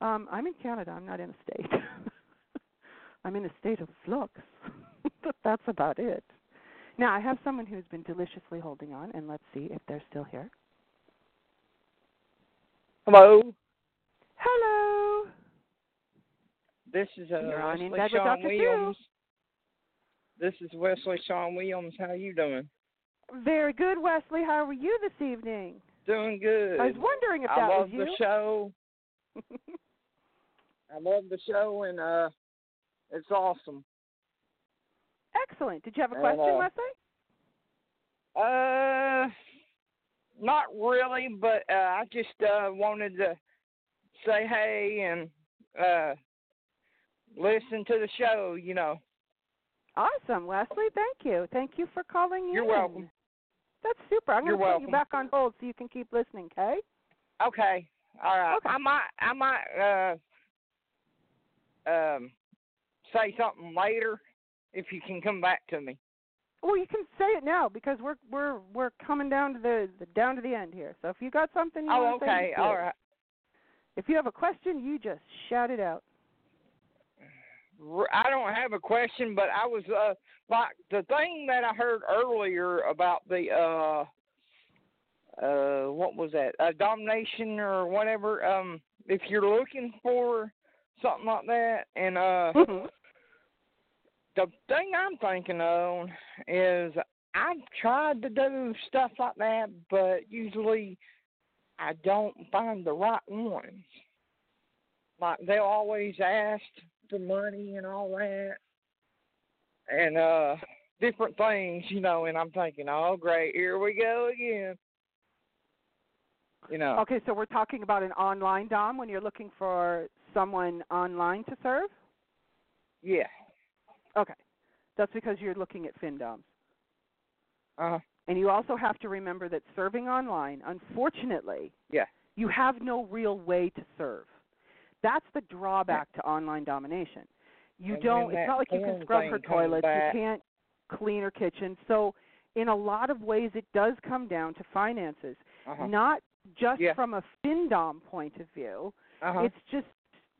Um, I'm in Canada. I'm not in a state. I'm in a state of flux. but that's about it. Now, I have someone who's been deliciously holding on, and let's see if they're still here. Hello. Hello. This is uh, You're on in Wesley Sean Dr. Williams. This is Wesley Sean Williams. How you doing? Very good, Wesley. How are you this evening? Doing good. I was wondering if that I love was you. the show. I love the show, and uh, it's awesome. Excellent. Did you have a And, question, uh, Wesley? Uh, not really, but uh, I just uh, wanted to say hey and uh, listen to the show. You know. Awesome, Wesley. Thank you. Thank you for calling in. You're welcome. That's super. I'm going to put you back on hold so you can keep listening, okay? Okay. All right. Okay. I might I might uh um say something later if you can come back to me. Well, you can say it now because we're we're we're coming down to the, the down to the end here. So if you got something you Oh, want to say, okay. All right. If you have a question, you just shout it out. I don't have a question, but I was uh like the thing that I heard earlier about the uh uh what was that? A domination or whatever. Um if you're looking for something like that and uh Mhm. the thing I'm thinking of is I've tried to do stuff like that, but usually I don't find the right ones. Like they'll always ask for money and all that, and uh different things, you know. And I'm thinking, oh great, here we go again. You know. Okay, so we're talking about an online dom when you're looking for someone online to serve. Yeah. Okay, that's because you're looking at FinDoms. Uh. And you also have to remember that serving online, unfortunately, Yeah. you have no real way to serve. That's the drawback to online domination. You And don't. It's not like you can scrub her toilets. back- You can't clean her kitchen. So, in a lot of ways, it does come down to finances, Uh-huh. not just Yeah. from a FinDom point of view. Uh-huh. It's just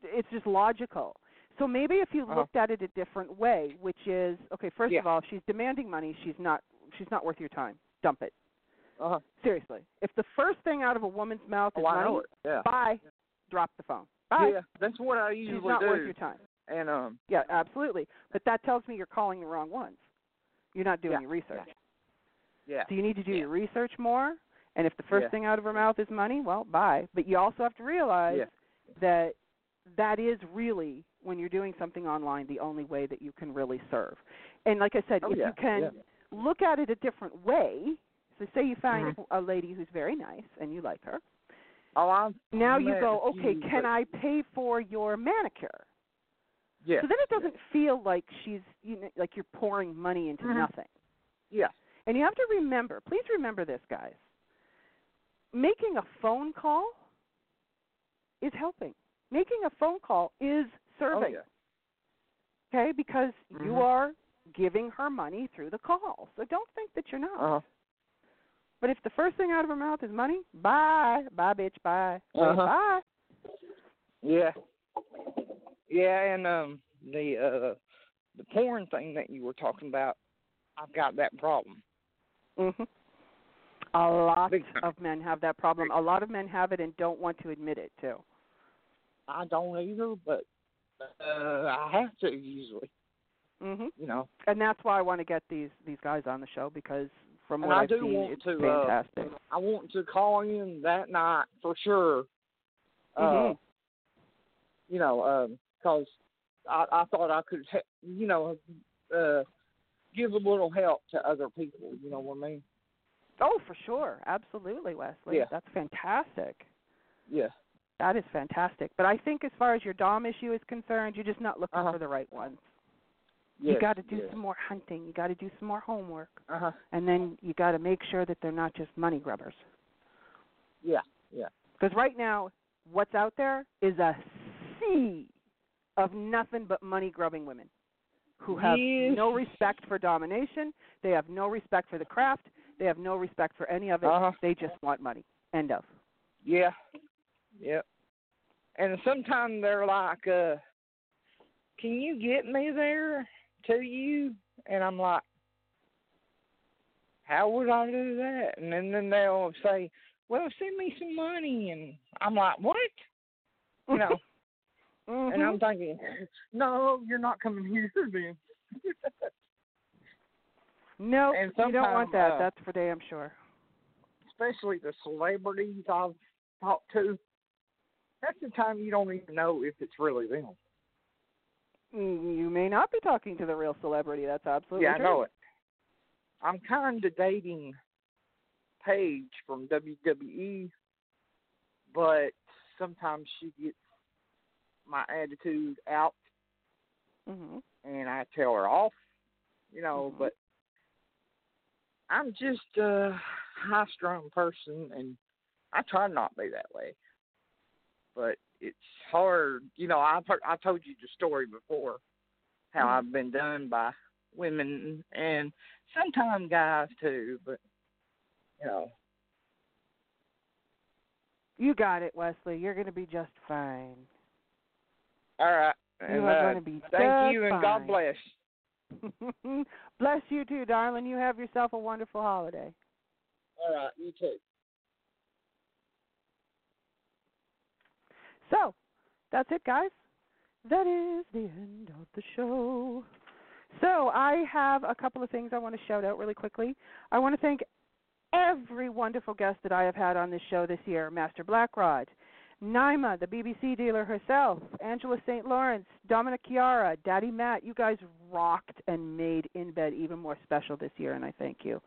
it's just logical. So maybe if you Uh-huh. looked at it a different way, which is okay, first Yeah. of all, if she's demanding money, she's not she's not worth your time. Dump it. uh-huh. Seriously. If the first thing out of a woman's mouth is Oh, money. Yeah. bye. Drop the phone. Bye. Yeah, that's what I usually she's not do. worth your time. And um Yeah, absolutely. But that tells me you're calling the wrong ones. You're not doing Yeah, your research. yeah. yeah. So you need to do Yeah. your research more. And if the first thing out of her mouth is money, well, bye. But you also have to realize that that is really when you're doing something online the only way that you can really serve. And like I said, Oh, if you can look at it a different way, so say you find Mhm. a lady who's very nice and you like her. Oh, I'm Now you go, okay, few, can but- I pay for your manicure? Yeah. So then it doesn't feel like she's you know, like you're pouring money into Mhm. nothing. Yeah. And you have to remember, please remember this, guys. Making a phone call is helping. Making a phone call is serving. Oh, serving. yeah. Okay? Because you Mhm. are giving her money through the call. So don't think that you're not. Uh-huh. But if the first thing out of her mouth is money, bye. Bye, bitch. Bye. Uh-huh. Bye. Yeah. Yeah, and um the uh the porn thing that you were talking about, I've got that problem. hmm A lot of men have that problem. A lot of men have it and don't want to admit it too. I don't either, but uh I have to usually, hmm you know. And that's why I want to get these these guys on the show because from And what I I've do seen, want it's to, uh. I want to call in that night for sure. Uh Mhm. you know, um 'cause I I thought I could he- you know, uh give a little help to other people, you know what I mean? oh, for sure, absolutely, Wesley. Yeah. That's fantastic. Yeah. That is fantastic. But I think as far as your dom issue is concerned, you're just not looking Uh-huh. for the right ones. Yes, you got to do yes. some more hunting. You got to do some more homework, Uh-huh. and then you got to make sure that they're not just money grubbers. Yeah, yeah. Because right now, what's out there is a sea of nothing but money grubbing women who have Yes. no respect for domination. They have no respect for the craft. They have no respect for any of it. Uh-huh. They just want money. End of. Yeah. Yep. And sometimes they're like, uh, can you get me there to you? And I'm like, how would I do that? And then, then they'll say, well, send me some money. And I'm like, what? You know, and I'm Mhm. thinking, no, you're not coming here then. no, and you don't want that. uh, That's for damn sure. Especially the celebrities I've talked to. That's the time you don't even know if it's really them. You may not be talking to the real celebrity. That's absolutely Yeah, true. I know it. I'm kind of dating Paige from WWE, but sometimes she gets my attitude out, Mhm. and I tell her off. You know, Mhm. but I'm just a high-strung person, and I try not to be that way. but it's hard. You know, I've heard, I told you the story before how Mm-hmm. I've been done by women and sometimes guys too, but you know, You got it, Wesley. You're going to be just fine. all right. You And, are uh, going to be thank you and fine. God bless. bless you too, darling. You have yourself a wonderful holiday. All right, you too. So, that's it, guys. That is the end of the show. So, I have a couple of things I want to shout out really quickly. I want to thank every wonderful guest that I have had on this show this year Master Blackrod, Naima, the BBC dealer herself, Angela St. Lawrence, Dominic Chiara, Daddy Matt. You guys rocked and made In Bed even more special this year, and I thank you.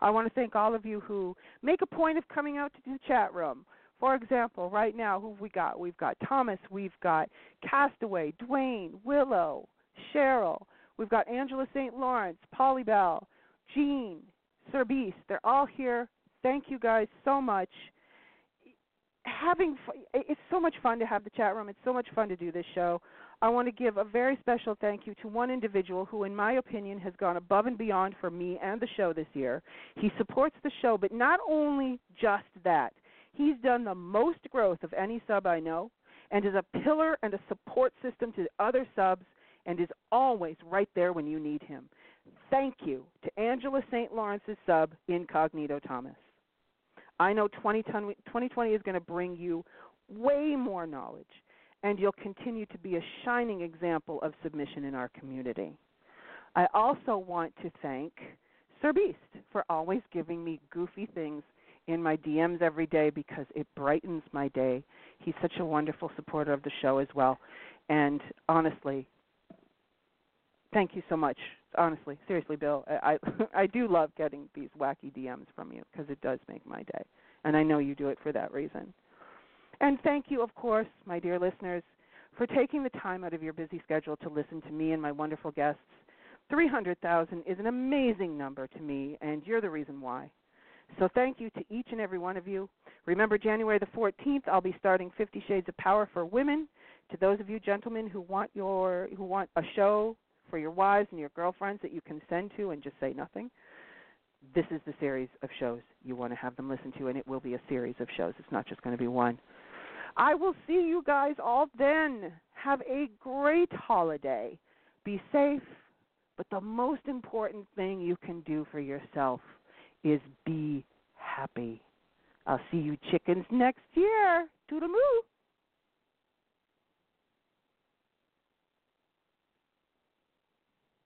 I want to thank all of you who make a point of coming out to the chat room. For example, right now, who have we got? We've got Thomas, we've got Castaway, Dwayne, Willow, Cheryl, we've got Angela St. Lawrence, Polly Bell, Jean, Sir Beast. They're all here. Thank you guys so much. Having it's so much fun to have the chat room. It's so much fun to do this show. I want to give a very special thank you to one individual who, in my opinion, has gone above and beyond for me and the show this year. He supports the show, but not only just that, he's done the most growth of any sub I know and is a pillar and a support system to other subs and is always right there when you need him. Thank you to Angela St. Lawrence's sub, Incognito Thomas. I know 2020, 2020 is going to bring you way more knowledge, and you'll continue to be a shining example of submission in our community. I also want to thank Sir Beast for always giving me goofy things in my DMs every day because it brightens my day. He's such a wonderful supporter of the show as well. And honestly, thank you so much. Honestly, seriously, Bill, I I, do love getting these wacky DMs from you because it does make my day, and I know you do it for that reason. And thank you, of course, my dear listeners, for taking the time out of your busy schedule to listen to me and my wonderful guests. 300,000 is an amazing number to me, and you're the reason why. So thank you to each and every one of you. Remember, January the 14th, I'll be starting Fifty Shades of Power for Women. To those of you gentlemen who want your who want a show for your wives and your girlfriends that you can send to and just say nothing, this is the series of shows you want to have them listen to, and it will be a series of shows. It's not just going to be one. I will see you guys all then. Have a great holiday. Be safe, but the most important thing you can do for yourself is be happy. I'll see you chickens next year. Toodaloo.